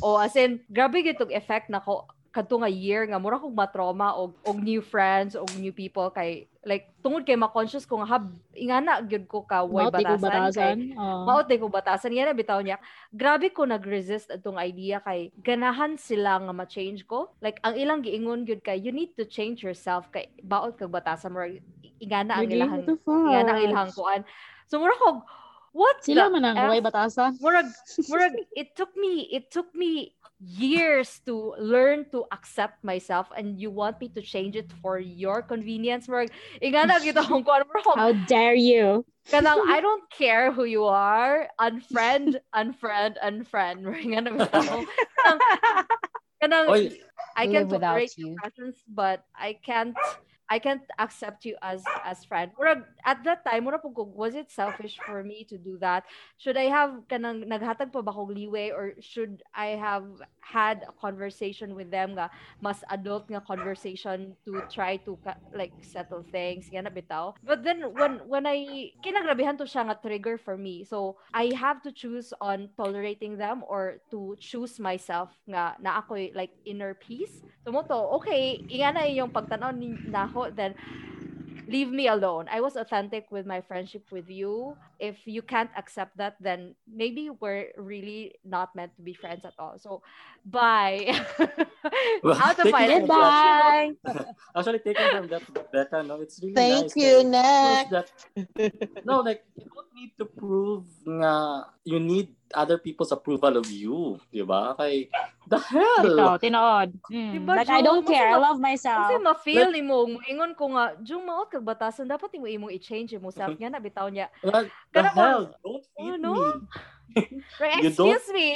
o as in grabe gyud effect nako kadto nga year nga mura kog matrauma og og new friends og new people kay like tungod kay ma-conscious ko nga hab ingana gyud ko ka way batasan, kay batasan. Oh. Maot ko batasan yan na bitaw niya. Grabe ko nag-resist atong idea kay ganahan sila nga ma-change ko. Like ang ilang giingon gyud kay you need to change yourself kay baot kag batasan mo ingana ang ilahang ingana ang ilahang kuan. So mura kog what Sila the man ang way batasan. murag murag it took me it took me years to learn to accept myself and you want me to change it for your convenience murag ingana gyud akong kuan murag How dare you? Kanang, I don't care who you are. Unfriend, unfriend, unfriend. Nga na bitaw. Kanang, kanang, Oy, I can Live without your you. presence, but I can't I can't accept you as as friend. At that time, was it selfish for me to do that? Should I have naghatag pa ba leeway or should I have had a conversation with them nga mas adult nga conversation to try to like settle things nga na bitaw. But then when when I kinagrabihan to siya nga trigger for me. So I have to choose on tolerating them or to choose myself nga na ako like inner peace. So mo okay, inga na yung pagtanaw ni nako then leave me alone. I was authentic with my friendship with you. If you can't accept that, then maybe we're really not meant to be friends at all. So, bye. Well, Out of my from that- Goodbye. Actually, taking from that, Becca, no, it's really Thank nice. you, that- next. that no, like you don't need to prove nga you need other people's approval of you, di ba? Kay the hell. Bitaw, tinood. Mm. Diba, Like, I don't care. I love myself. Kasi ma-feel ni mo, ingon ko nga, Jung, maot kag batasan, dapat mo imong i-change mo self nga na bitaw niya. Like, the Kana mo- hell, don't feed Ano? me. Right, You don't- excuse me.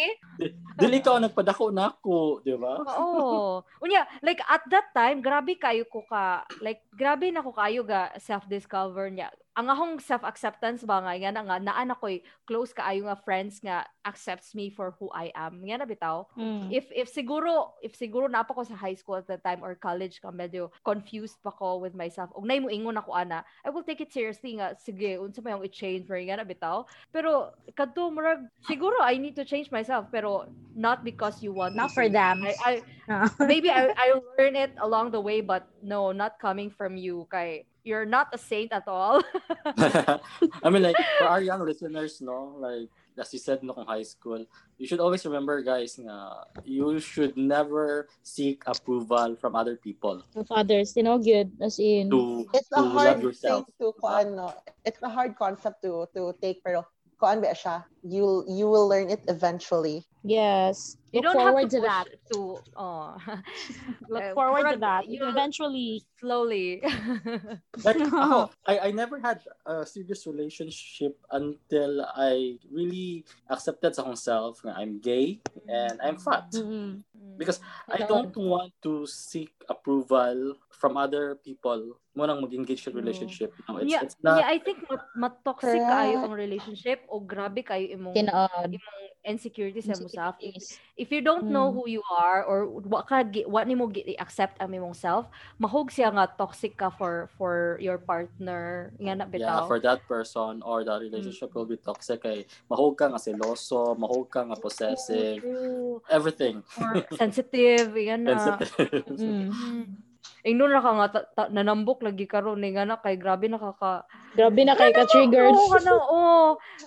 Dili ka ang nagpadako na ako, di ba? Oo. Unya, like at that time, grabe kayo ko ka, like grabe na ko kayo ga self-discover niya. Ang akong self-acceptance ba nga, nga na nga, naan ako'y close kaayo nga friends nga accepts me for who I am. Nga na bitaw. Mm. If if siguro if siguro na pa ko sa high school at the time or college ka medyo confused pa ko with myself. Og nay mo ingon ako ana, I will take it seriously nga sige unsa may i-change or nga na bitaw. Pero kadto murag siguro I need to change myself pero not because you want Not me for to. them. I, I maybe I I learn it along the way but no, not coming from you kay you're not a saint at all. I mean, like, for our young listeners, no, like, as you said, no, kung high school, you should always remember, guys, nga, you should never seek approval from other people of others, you know, good. As in. to, It's to a hard love yourself. thing to kuan no. It's a hard concept to to take pero kuan ba siya? You you will learn it eventually. Yes. you Look don't forward have to, to that. to oh Look Uh, forward to that. you- Eventually. slowly. Like, ako, I, I never had a serious relationship until I really accepted sa akong self nga I'm gay and I'm fat. Mm-mm. Because I don't want to seek approval from other people mo nang mag-engage sa No. relationship. No, it's, yeah, it's not, yeah, I think mat, mat-toxic Correct. kayo ang relationship o grabe kayo imong Tinood. imong insecurity sa mo self. If, Insecurities. if you don't know Mm. who you are or what ka what nimo accept ang imong self, mahog siya nga toxic ka for for your partner nga na yeah, bitaw. for that person or the relationship will be toxic kay mahog ka nga seloso, mahog ka nga possessive, True. everything. Or sensitive, yan na. Sensitive. Mm. Ingnon na ka nga ta- ta- nanambok lagi karon ni nga na kay grabe nakaka Grabe na kay ka-triggered. Oo, kanang, oo.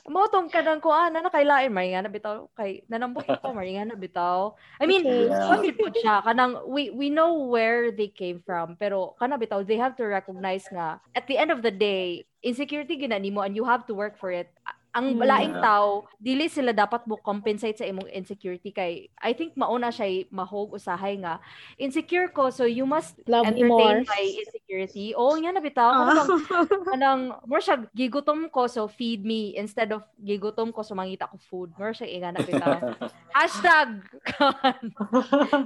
Mo tong kanang kuan na kay lain may nga na bitaw kay nanambok ko may nga na bitaw. I mean, Okay. Yeah. po siya kanang we we know where they came from pero kana bitaw they have to recognize nga at the end of the day insecurity gina nimo and you have to work for it. Ang Mm. laing tao, dili sila dapat mo compensate sa imong insecurity kay I think mauna siya mahog usahay nga insecure ko so you must Love me more. entertain my insecurity. Oo, nga na bitaw. Ano bang kanang more siya gigutom ko so feed me instead of gigutom ko so mangita ko food. More siya inga na bitaw. Hashtag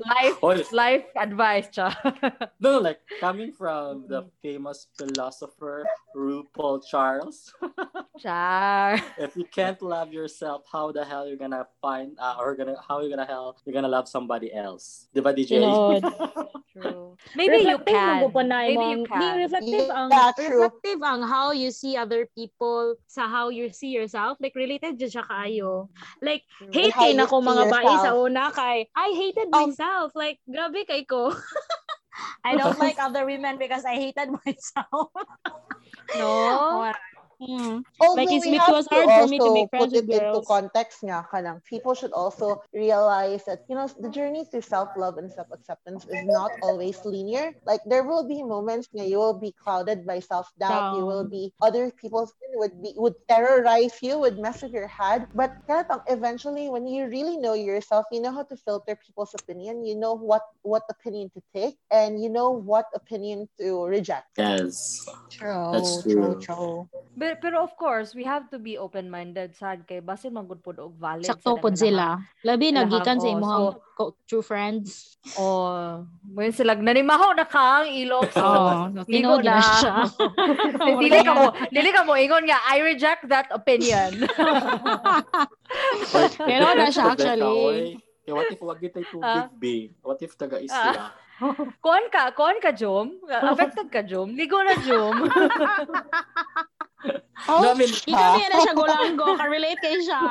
life Oy, life advice cha. no, no, like coming from the famous philosopher RuPaul Charles. Char. If you can't love yourself, how the hell you're gonna find uh, or gonna how you gonna hell you're gonna love somebody else? Diba DJ? Tinood. True. Maybe you can. Maybe you Di, can. reflective ang Yeah, reflective ang how you see other people sa how you see yourself. Like related dyan siya kaayo. Like hate kay na ko mga yourself. sa una kay I hated Um, myself. Like grabe kay ko. I don't like other women because I hated myself. No? Mm. Although Like, it's- we it have was to hard for me to also make friends put with it into girls. context nga kanang people should also realize that you know the journey to self-love and self-acceptance is not always linear like there will be moments where you will be clouded by self-doubt you will be other people's would be would terrorize you would mess with your head but kanang eventually when you really know yourself you know how to filter people's opinion you know what what opinion to take and you know what opinion to reject Yes. True. That's true. true. But, pero of course, we have to be open-minded sad kay basin man gud pod og valid Sakto sa pod sila. Labi Ilahang, nagikan sa imong so- true friends. Oh, when sila nanimaho na ka ang ilok. So, Oh, ligo tinuod na na. siya. dili ka mo, dili ka mo ingon nga I reject that opinion. Pero na siya actually. Eh, what if wag tay tubig, Ah. B? What if taga isla? kuan ka, kuan ka Jom? Affected ka Jom? Ligo na Jom. Oh, No, I mean, Ikaw niya na siya gulanggo. Ka-relate kay siya.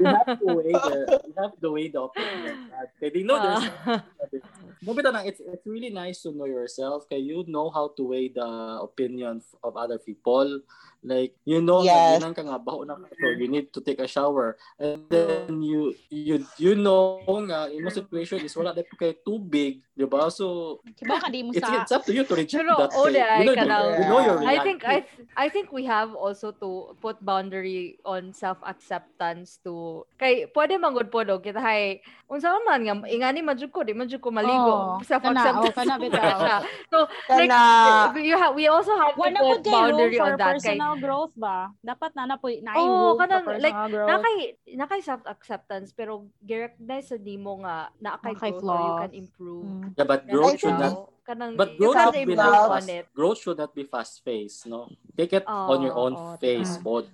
you have to weigh the you have to weigh the opinion. Right? They know there's No, but ano, it's, it's really nice to know yourself. Kaya you know how to weigh the opinion of other people. Like, you know, Yes. na ginang ka nga, baho na ka, so you need to take a shower. And then you you you know nga, in most situation is wala na po kayo tubig, di ba? So, Kiba ka di mo it's, sa... it's up to you to reject Pero, that. oh, di ay you, know, ka you, know your I think I reality. th- I think we have also to put boundary on self-acceptance to kay pwede manggod po do kita hay unsa man nga ingani man jud ko di man jud ko maligo Oo, self-acceptance kana, oo, kana, bitaw. siya. so like Kana, you have we also have to put kay boundary on that kay personal growth ba? Dapat na na po na kanang, for like, personal growth. nakay nakay self-acceptance pero gi-recognize sa nimo nga na kay growth or you flaws. can improve Mm. Yeah, but growth should not Ikaw, kanang But growth should be improve not on fast. it Growth should not be fast paced, no? Take it on your own oo, pace, tama. pod.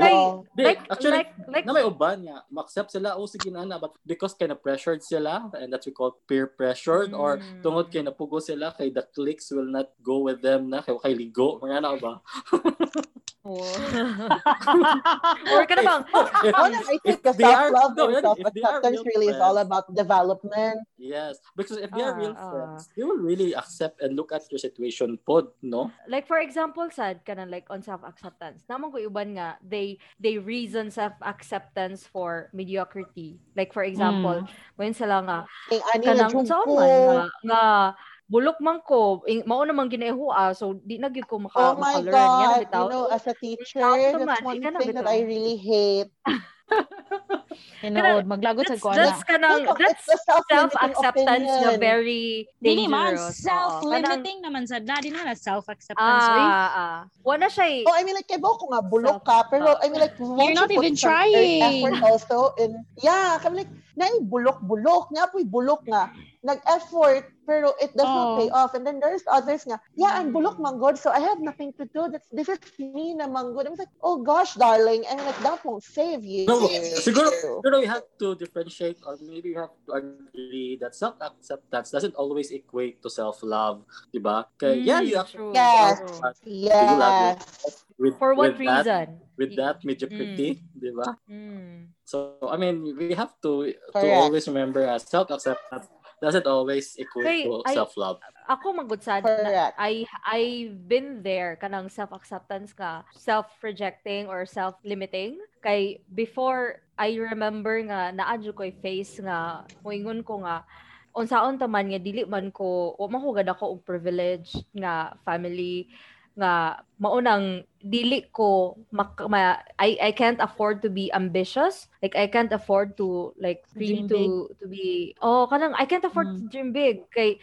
Like, Di, like actually, like like na may uban nga, ma-accept sila, oh sige na na, but because kay na pressured sila, and that's we call peer pressured, or Mm. tungod kay napugo sila, kay the clicks will not go with them na, kay kay ligo, mga na ba? Or ka na bang If- Well, I think the are- self-love no, and are self-acceptance real really is all friends, about development. Yes, because if they are Ah, real ah. friends, they will really accept and look at your situation pod, no? like for example sad ka na like on self-acceptance naman ko iban nga they they reason self-acceptance for mediocrity like for example when sila nga nga kanang man nga, nga bulok man ko ing, mao naman ginahua so di na gyud ko maka, Oh my maka-learn yan God, bitaw you know, as a teacher, that's one ikaw na thing that. I really hate. Tinood, maglagot sa kuha that's na. kanang that's self-acceptance opinion. very Dili man, dangerous kanang- self-limiting naman sa na, di na self-acceptance. oy. ah ah wala siya eh. Oh, I mean, like, kaya ko nga, bulok ka, pero I mean, like, won't not you even trying. effort also in, yeah, kami like, na bulok-bulok, nga po'y bulok nga, nag-effort, pero it does not Oh. pay off. And then there's others nga, yeah, I'm bulok mm. manggod, so I have nothing to do. That's, this is me na manggod. I'm like, oh gosh, darling, and like, that won't save you. No, siguro, siguro you have to differentiate or maybe you have to agree that self-acceptance doesn't always equate to self-love, di ba? Kaya, mm, yeah, you have true, Yes. true. Yes. with, For what with that, with that mm. mediocrity, di ba? Mm. So, I mean, we have to to always remember as self-acceptance doesn't always equate Hey, to I- self-love. Ako Correct. na I I've been there kanang self-acceptance ka, self-rejecting or self-limiting. Kay before I remember nga naadyo ko'y face nga moingon ko nga unsaon ta man nga dili man ko wa man ko gad ako og privilege nga family nga maunang dili ko mak- ma, I I can't afford to be ambitious like I can't afford to like dream Dream to to be oh kanang I can't afford to dream big kay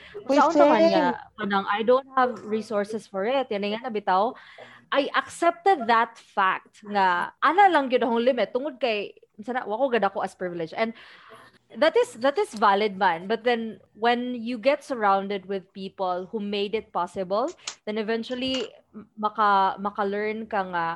same. nga, kanang I don't have resources for it. Yan nga nabitaw. I accepted that fact nga ana lang gyud akong limit tungod kay sana wako gad ako as privilege and that is that is valid man. But then when you get surrounded with people who made it possible then eventually maka maka-learn ka nga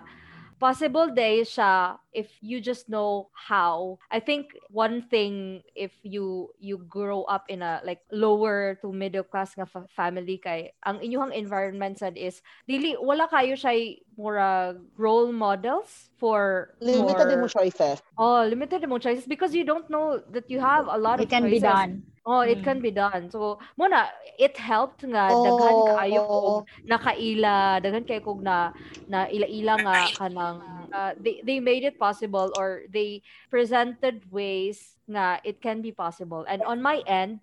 possible day siya if you just know how i think one thing if you you grow up in a like lower to middle class nga fa- family kay ang inyong environment sad is dili wala kayo siya mura role models for Limited for- din mo choices. Oh, limited mo choices because you don't know that you have a lot It of It can be done. Oh, it Mm. can be done. So, muna, it helped nga daghan Oh, kaayo ko oh. nakaila, daghan kayo kog na na ila-ila nga kanang uh, they they made it possible or they presented ways nga it can be possible. And on my end,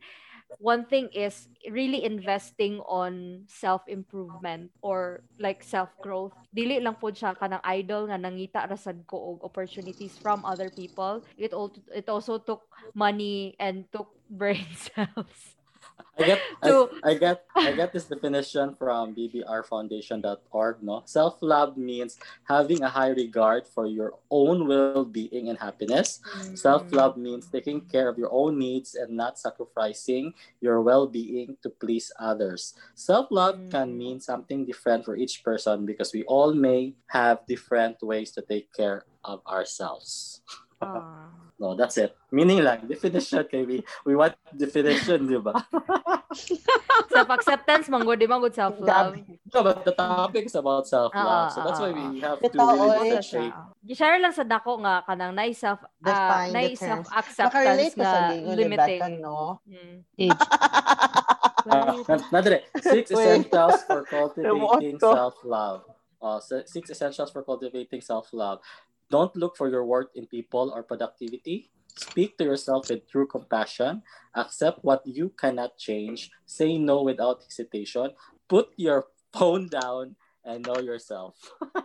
one thing is really investing on self-improvement or like self-growth. Dili lang po siya kanang idol nga nangita rasad ko og opportunities from other people. It also it also took money and took brain cells. I get So- I, I get I get this definition from bbrfoundation.org no? Self love means having a high regard for your own well-being and happiness. Self love means taking care of your own needs and not sacrificing your well-being to please others. Self love can Mm. mean something different for each person because we all may have different ways to take care of ourselves. No, that's it. Meaning lang, definition kay we, we want definition, di ba? Self-acceptance, manggod, di manggod self-love. No, but the topic is about self-love. Ah, so that's why ah, we have Ito, to really differentiate. Gi-share lang sa dako nga kanang na self uh, na self-acceptance ka ni limiting. Becca, no? Mm. Age. Uh, six essentials for cultivating self-love. Uh, si- six essentials for cultivating self-love. Don't look for your worth in people or productivity. Speak to yourself with true compassion. Accept what you cannot change. Say no without hesitation. Put your phone down and know yourself.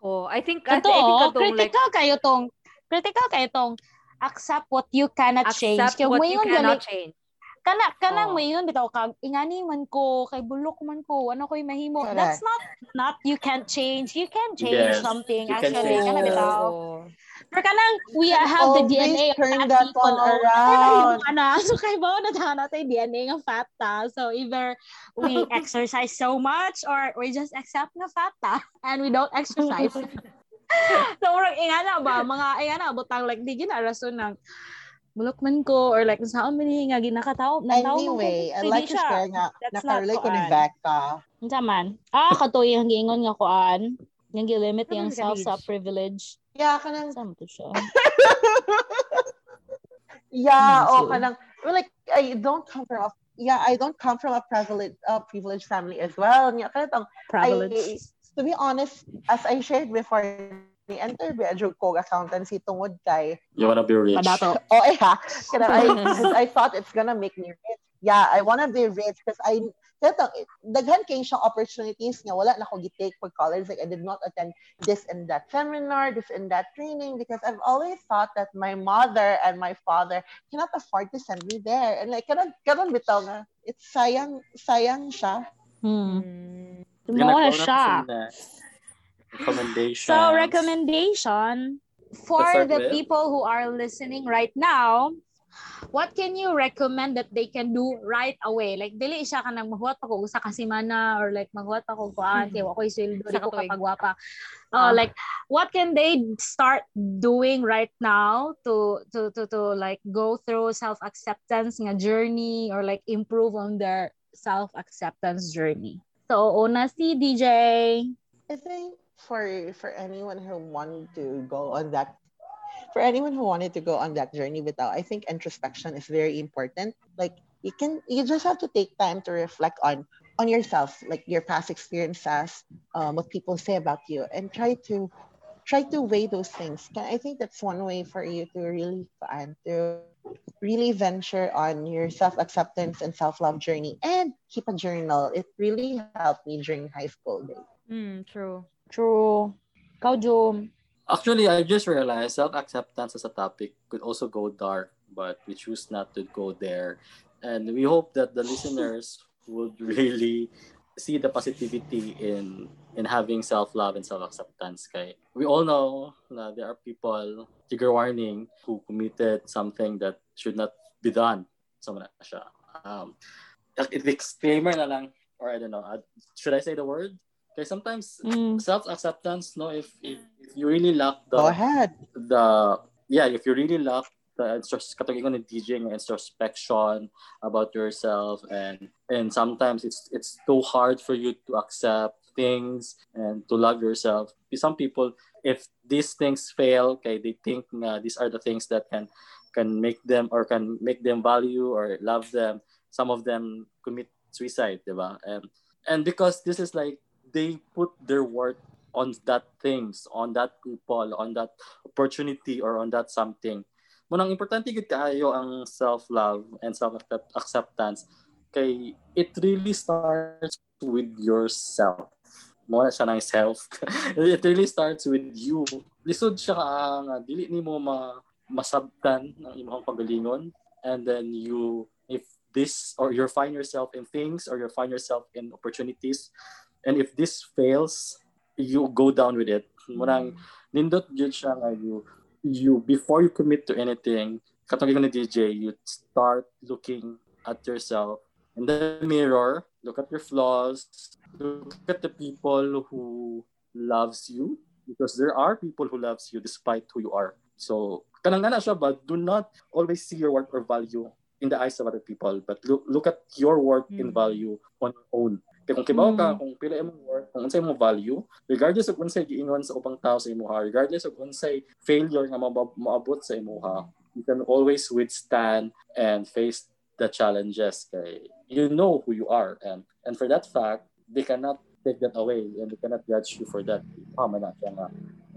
Oh, I think I, I think Totoo, katong like critical kayo tong, critical kayo tong accept what you cannot change. accept what mo you cannot gali- change. Kana kanang Oh. mo yun bitaw kag ingani man ko kay bulok man ko ano ko'y mahimo Correct. that's not not you can't change you can change Yes, something you can actually change kana it. bitaw Oh. pero kanang we have the DNA of turn fat that people around. ana so kay bao na tahan natin DNA ng fat ta so either we exercise so much or we just accept na fat ta and we don't exercise so murag ingana ba mga ingana butang like di gina rason ng bulok man ko or like saan man ni nga ginakataw nataw man ko Anyway, I Pwede like to share nga, That's nakarelate not ko ni kuan. Becca. Unsa man? Ah, katuy ang giingon nga kuan. Nga gilimit yung ka, self sa privilege. Yeah, kanang mo to siya? Yeah, oh, kanang well, like I don't come from a yeah, I don't come from a privileged uh, privileged family as well. Nya kanang Privilege. I, to be honest, as I shared before, ni enter medyo ko accountancy tungod kay You wanna be rich. Padato. oh yeah, kanang I, 'cause I thought it's gonna make me rich. Yeah, I wanna be rich because I Kaya daghan kay siyang opportunities nga wala na ko gitake pag college like I did not attend this and that seminar this and that training because I've always thought that my mother and my father cannot afford to send me there and like karon karon bitaw nga it's sayang sayang siya Hmm. Mm. Go siya. Sa Recommendation. So, recommendation for the with- people who are listening right now, what can you recommend that they can do right away? Like, dili siya ka nang mahuwat ako usa ka semana or like mahuwat ako kuan kay wa ko'y sweldo Sa di ko kapag wapa. Ah. Uh, like, what can they start doing right now to to to to like go through self-acceptance nga journey or like improve on their self-acceptance journey? So, una si DJ. I think for for anyone who wanted to go on that for anyone who wanted to go on that journey without I think introspection is very important. Like you can you just have to take time to reflect on on yourself, like your past experiences, um, what people say about you, and try to try to weigh those things. I think that's one way for you to really and to really venture on your self-acceptance and self-love journey and keep a journal. It really helped me during high school days. Mm, true. True. Kau, Jom. Actually, I just realized self-acceptance as a topic could also go dark, but we choose not to go there. And we hope that the listeners would really see the positivity in in having self-love and self-acceptance. Kay we all know na there are people, trigger warning, who committed something that should not be done. So, na siya. Um, disclaimer na lang, or I don't know, uh, should I say the word? Okay, sometimes Mm. self-acceptance no if, if if you really lack the Go ahead. the yeah if you really lack the intros- katong ingon ni introspection about yourself and and sometimes it's it's too hard for you to accept things and to love yourself some people if these things fail okay they think nga these are the things that can can make them or can make them value or love them some of them commit suicide diba and and because this is like they put their worth on that things, on that people, on that opportunity or on that something. Munang importante gid kaayo ang self-love and self-acceptance kay it really starts with yourself. Mo na siya ng self. it really starts with you. Lisod siya ka nga dili nimo ma masabtan ang imong pagalingon and then you if this or you find yourself in things or you find yourself in opportunities and if this fails you go down with it. Murang nindot gyud siya nga you you before you commit to anything katong ni DJ you start looking at yourself in the mirror look at your flaws look at the people who loves you because there are people who loves you despite who you are. So kanang ana siya ba do not always see your worth or value in the eyes of other people but look look at your worth mm. and value on your own kaya kung kibaw ka, mm. kung pila imong worth, kung unsay mo value, regardless of unsay giingon sa ubang tao sa imuha, regardless of unsay failure nga maabot sa imuha, you can always withstand and face the challenges kay you know who you are and and for that fact they cannot take that away and they cannot judge you for that tama na siya nga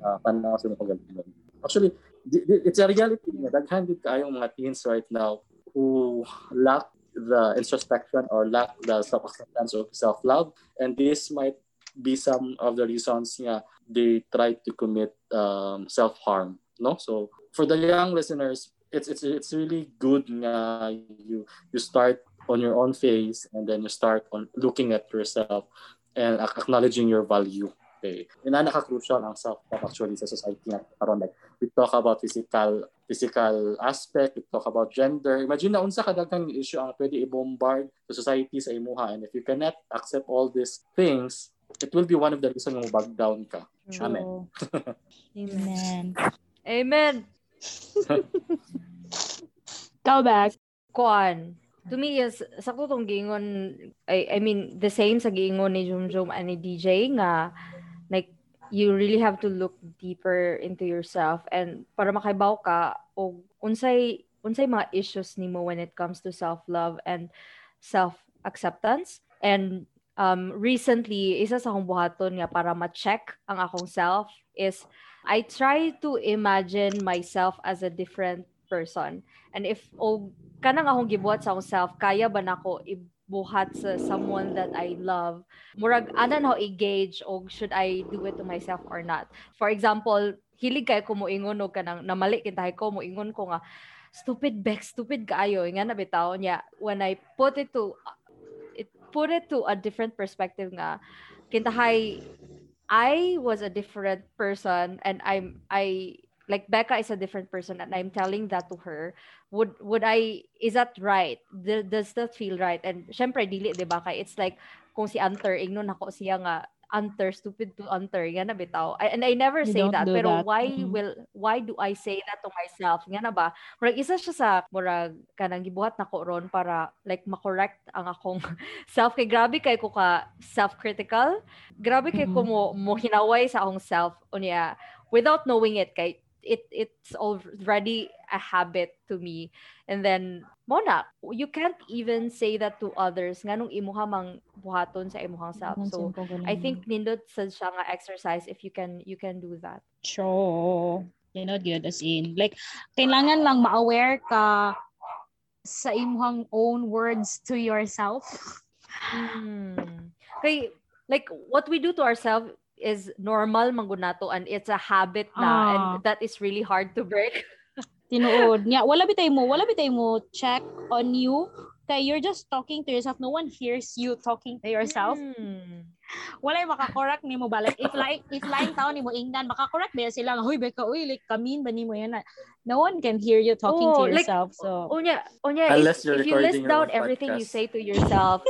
uh, panaw sa mga actually it's a reality nga daghan gid kaayong mga teens right now who lack the introspection or lack the self-acceptance or self-love. And this might be some of the reasons nga they try to commit um, self-harm. No? So for the young listeners, it's it's it's really good nga you you start on your own face and then you start on looking at yourself and acknowledging your value Okay. Yun na naka-crucial ang self-talk actually sa society karon like we talk about physical physical aspect, we talk about gender. Imagine na unsa kadaghang issue ang pwede i-bombard sa society sa imuha and if you cannot accept all these things, it will be one of the reasons mo bag down ka. True. Amen. Amen. Amen. Go back. Kuan. To me, is sakto tong gingon, I, I mean, the same sa gingon ni Jumjum and ni DJ nga, like you really have to look deeper into yourself. And para makaibaw ka o unsay unsay mga issues nimo when it comes to self-love and self-acceptance. And um recently isa sa akong buhaton nga para ma-check ang akong self is I try to imagine myself as a different person. And if o kanang akong gibuhat sa akong self kaya ba nako buhat sa someone that I love. Murag ana na i-gauge og should I do it to myself or not. For example hilig kay ko moingon og kanang namali kintahay ko moingon ko nga stupid Beck stupid kaayo. Nga na bitaw niya. When I put it to it put it to a different perspective nga kintahay I was a different person and I'm I like Becca is a different person and I'm telling that to her. Would would I is that right? Does that feel right? And syempre dili di ba? Kay it's like kung si Anter ignon nako siya nga Anter stupid to Anter nga na bitaw. I, and I never you say that pero that. why mm-hmm. will why do I say that to myself? Nga na ba? Murag isa siya sa murag kanang gibuhat nako ron para like ma-correct ang akong self. Kay grabe kay ko ka self-critical. Grabe kay mm-hmm. ko mo mo hinaway sa akong self unya without knowing it. Kay it it's already a habit to me. And then mona you can't even say that to others. Nganong imuha mang buhaton sa imuhang self. So i think nindot sa siya nga exercise if you can you can do that. Sure. You know good as in. Like kailangan lang ma-aware ka sa imuhang own words to yourself. Mm. kay like what we do to ourselves is normal mangunato and it's a habit na ah. and that is really hard to break. Tinuod. Nya, wala bitay mo, wala bitay mo check on you kay you're just talking to yourself. No one hears you talking to yourself. Hmm. Wala yung makakorek ni mo balik. If like if lying tao ni mo ingnan, makakorek ba sila nga, huy, beka, uy, like, kamin ba ni mo yan? No one can hear you talking oh, to yourself. Like, so, unya, unya, if, if you list down everything podcast. you say to yourself,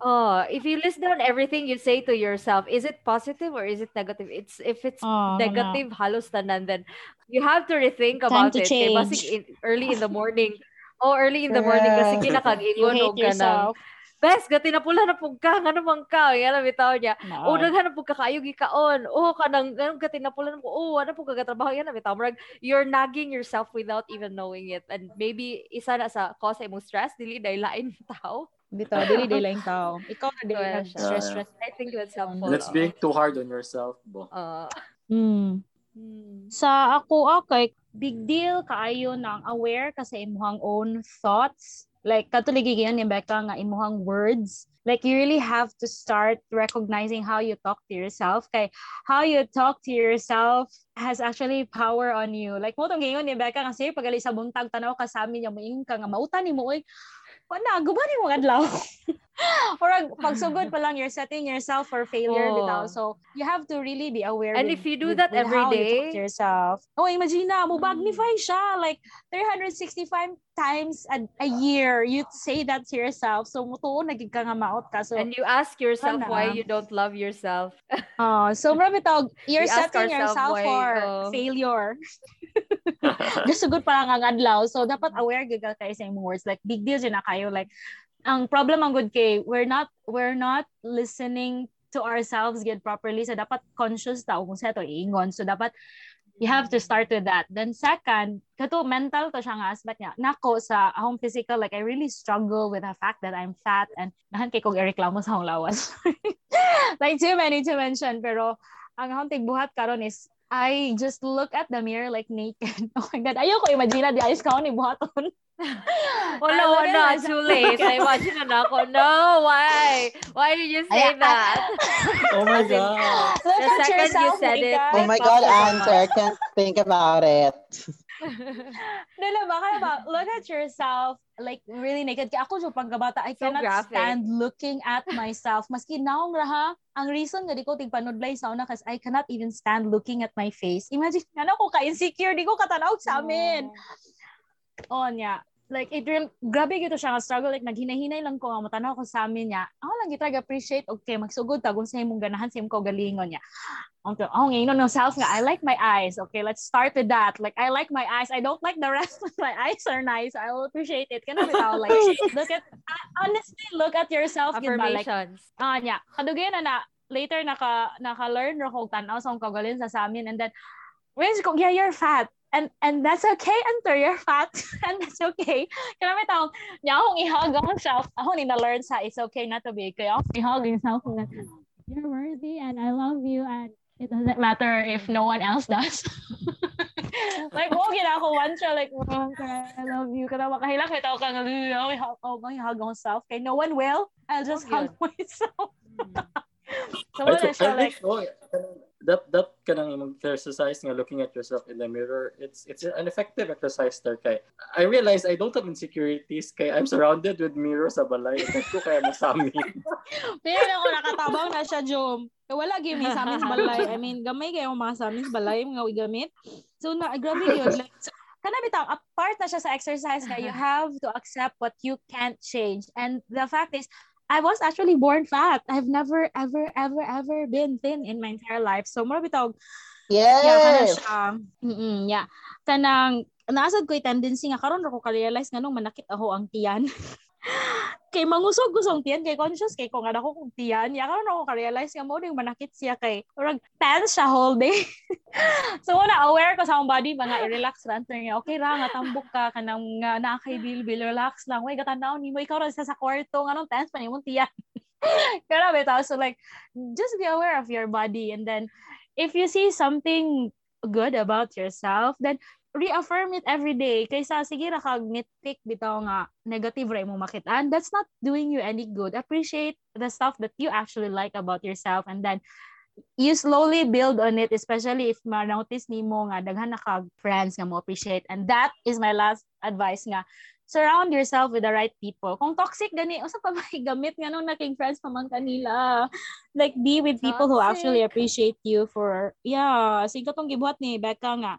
Oh, if you list down everything you say to yourself, is it positive or is it negative? It's if it's oh, negative, halos tanan, then you have to rethink about to it. Eh? Change. Basig in, early in the morning. Oh, early in the morning kasi kinakag-ingon og kanang Bes, gati na pula na pug ka, nga naman ka, na bitaw niya. Oh, no. O, daghan na pug ka kayo gikaon. O, oh, kanang, ganun gati na pula na pug, o, oh, ano pug kagatrabaho, yan na bitaw. Murag, you're nagging yourself without even knowing it. And maybe, isa na sa cause imong stress, dili dahil lain tao. Bitaw, dili dili lang tao. Ikaw na dili na stress, stress. I think that's helpful. Let's being too hard on yourself, bo. Uh, mm. Hmm. Sa ako, okay, big deal kaayo nang aware kasi imuhang own thoughts like katuligi ni Becca nga imuhang words like you really have to start recognizing how you talk to yourself kay how you talk to yourself has actually power on you like mo tong gingon ni Becca kasi pag sa buntag tanaw ka sa amin yung moingon ka nga mauta ni mo oy wala gubani mo adlaw or pagsugod pa lang you're setting yourself for failure Oh. bitaw. So you have to really be aware And with- if you do with- that with every you day- to yourself. Oh, imagine na mo magnify siya like 365 times a, a year you say that to yourself. So mutuo nagig ka nga maot ka. So And you ask yourself Sana. why you don't love yourself. uh, so marami tawag, you're setting yourself why, for oh. failure. Just good pa lang ang adlaw. So dapat aware ka kayo sa imong words like big deal dyan na kayo like ang problem ang good kay we're not we're not listening to ourselves get properly so dapat conscious ta kung sa to iingon so dapat you have to start with that then second kato mental to siya nga aspect niya nako sa akong physical like I really struggle with the fact that I'm fat and nahan kay kog ireklamo sa akong lawas like too many to mention pero ang akong tigbuhat karon is I just look at the mirror like naked. Oh my God. Ayoko imagine na di ayos ka ni buhaton. Wala, wala. Too late. I imagine na ako. No, why? Why did you say Ay, that? oh my god. Look The at second you yourself, said it. Oh my God, answer. I can't think about it. Dala ba? Kaya ba? Look at yourself like really naked. Kaya ako yung pagkabata, I So cannot graphic. stand looking at myself. Maski naong raha, ang reason nga di ko tigpanudlay sa una kasi I cannot even stand looking at my face. Imagine, ano ko ka-insecure, di ko katanaw sa amin. Oh, niya. Like, it real, grabe gito siya nga struggle. Like, naghinahinay lang ko nga matanaw ko sa amin niya. Ako lang gitag appreciate, okay, magsugod ta kung sa imong ganahan, sa imong kaugalingon niya. Okay, oh, ngayon ng self nga, I like my eyes. Okay, let's start with that. Like, I like my eyes. I don't like the rest of my eyes are nice. I will appreciate it. Kana bitaw, like, look at, honestly, look at yourself. gid ba? Like. Ah, nya. Kadugay na na later naka naka-learn ra kog tan-aw sa akong kaugalin sa samin and then when ko yeah you're fat and and that's okay enter you're fat and that's okay. Kana may taong nya akong ihag akong self. Ako ni na-learn sa it's okay not to be. Kaya akong ihag yung self. Ko nga, you're worthy and I love you and it doesn't matter if no one else does. Like mo gina ako one siya like oh, okay, I love you. Kada makahila kay tao ka nga oh, ihag oh, ihag akong self. Kay no one will I'll just hug myself. Hmm. So I, wala siya like think that that kanang imong exercise nga looking at yourself in the mirror it's it's an effective exercise there kay I realize I don't have insecurities kay I'm surrounded with mirrors sa balay Ito ko kaya masami Pero ako nakatabang na siya, Jom. Eh, Wala gyud sa balay. I mean, gamay kayo mga sa balay mga gamit. So na grabe yun. Like, so, kana bitaw, a part na siya sa exercise na you have to accept what you can't change. And the fact is, I was actually born fat. I've never, ever, ever, ever been thin in my entire life. So, mura bitaw, yeah, kana Yes. siya. Mm yeah. Kanang, naasad ko'y tendency nga, karon ako ka-realize nga nung manakit ako ang tiyan. kay mangusog gusong tiyan kay conscious kay kung ano ko kung tiyan ya karon ako ka-realize nga mo ning manakit siya kay urag tense siya whole day so wala aware ko sa akong body mga i-relax ra anto nga okay ra nga tambok ka kanang nga naa kay bilbil relax lang way gatanaw nimo ikaw ra sa sa kwarto nga nung tense pa nimong tiyan Grabe tao. So like, just be aware of your body. And then, if you see something good about yourself, then reaffirm it every day. Kaysa, sige ra kag nitpick bitaw nga negative ra imong makitaan. That's not doing you any good. Appreciate the stuff that you actually like about yourself. And then, you slowly build on it, especially if ma-notice nimo nga daghan na kag friends nga mo appreciate. And that is my last advice nga surround yourself with the right people. Kung toxic gani, usa pa may gamit nga nung naking friends pa man kanila. Like be with people who actually appreciate you for yeah, sige tong gibuhat ni Becca nga.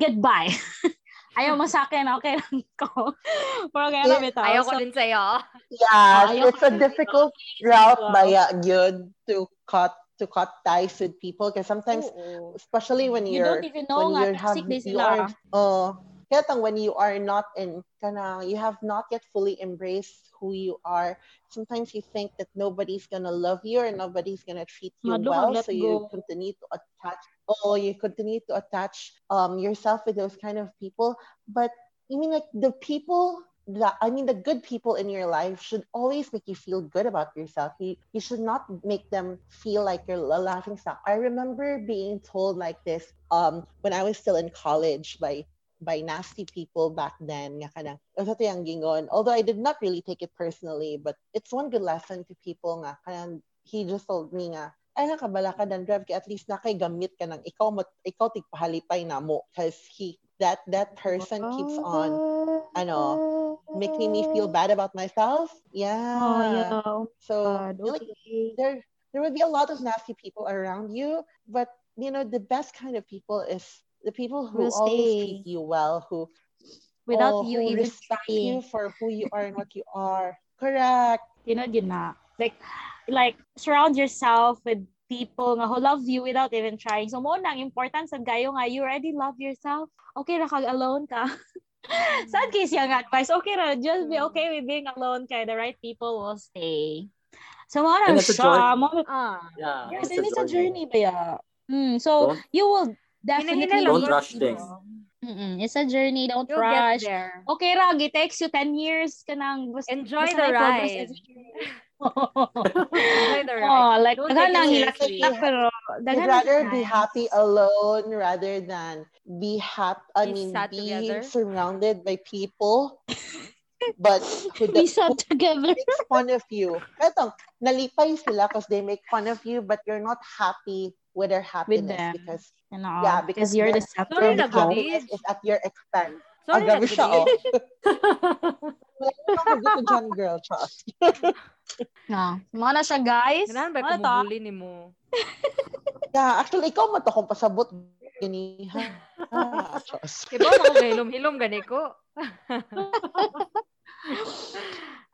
Goodbye. Ayaw mo sa akin, okay lang ko. Pero kaya na bitaw. Ayaw ko So, din sa'yo. Yeah, Ayaw it's a ko- difficult route Wow. by uh, good to cut to cut ties with people because sometimes, Oo. especially when you you're don't even know when nga you have toxic you are sila. uh, kaya tang when you are not in kana you have not yet fully embraced who you are sometimes you think that nobody's gonna love you or nobody's gonna treat you Madlo, well let so you go. continue to attach oh you continue to attach um yourself with those kind of people but you mean like the people that I mean the good people in your life should always make you feel good about yourself. You you should not make them feel like you're a laughing stock. I remember being told like this um when I was still in college by by nasty people back then. Nga kanang, "Asa to yung gingon?" Although I did not really take it personally, but it's one good lesson to people nga he just told me ay nakabala ka dan drive kay at least nakay gamit ka ng ikaw mat, ikaw tigpahalipay na mo because he that that person keeps on, ano, making me feel bad about myself. Yeah. Oh, yeah. So God, like, okay. there there would be a lot of nasty people around you, but you know the best kind of people is the people who Will always stay. treat you well, who Without oh, you who even respect trying. you for who you are and what you are. Correct. you know, yun na. Like, like, surround yourself with people nga who love you without even trying. So, mo nang important sa gayo nga, you already love yourself. Okay ra kag alone ka. Sad case yung advice. Okay ra, just be okay with being alone kay the right people will stay. So, mo nang it's siya. Mo, Ah. Yeah. yes, and it's a journey ba ya? Mm, so, Don't- you will definitely... Don't rush things. Mm-mm, it's a journey. Don't You'll rush. get there. Okay ra, it takes you 10 years ka nang bas- Enjoy basta the ride. Oh, like Don't daghan seriously. hilak-hilak pero I'd daghan rather be happy alone rather than be happy. I mean, be together. surrounded by people, but who, We the, sat who together. makes fun of you. Eto, nalipay sila because they make fun of you, but you're not happy with their happiness them. because You know, Yeah, because you're the center of happiness is at your expense. Sorry, Ang gabi siya, oh. ako dyan, girl, trust. No. Mga na siya, guys. Ganaan ba mabuli ni mo? Yeah, actually, ikaw man to kung pasabot. Gini, ha? Ah, trust. Iba mo hilom-hilom gani ko.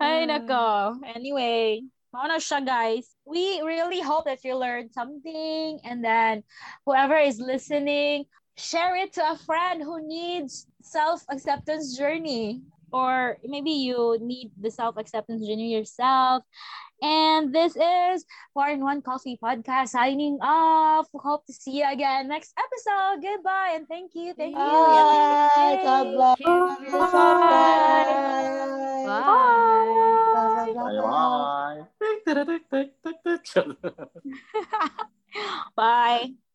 Ay, nako. Anyway, mga na siya, guys. We really hope that you learned something and then whoever is listening, share it to a friend who needs self-acceptance journey or maybe you need the self-acceptance journey yourself. And this is Four in One Coffee Podcast signing off. Hope to see you again next episode. Goodbye and thank you. Thank you. Bye. God bless. Thank you. Love yourself, guys. Bye. Bye bye. Bye.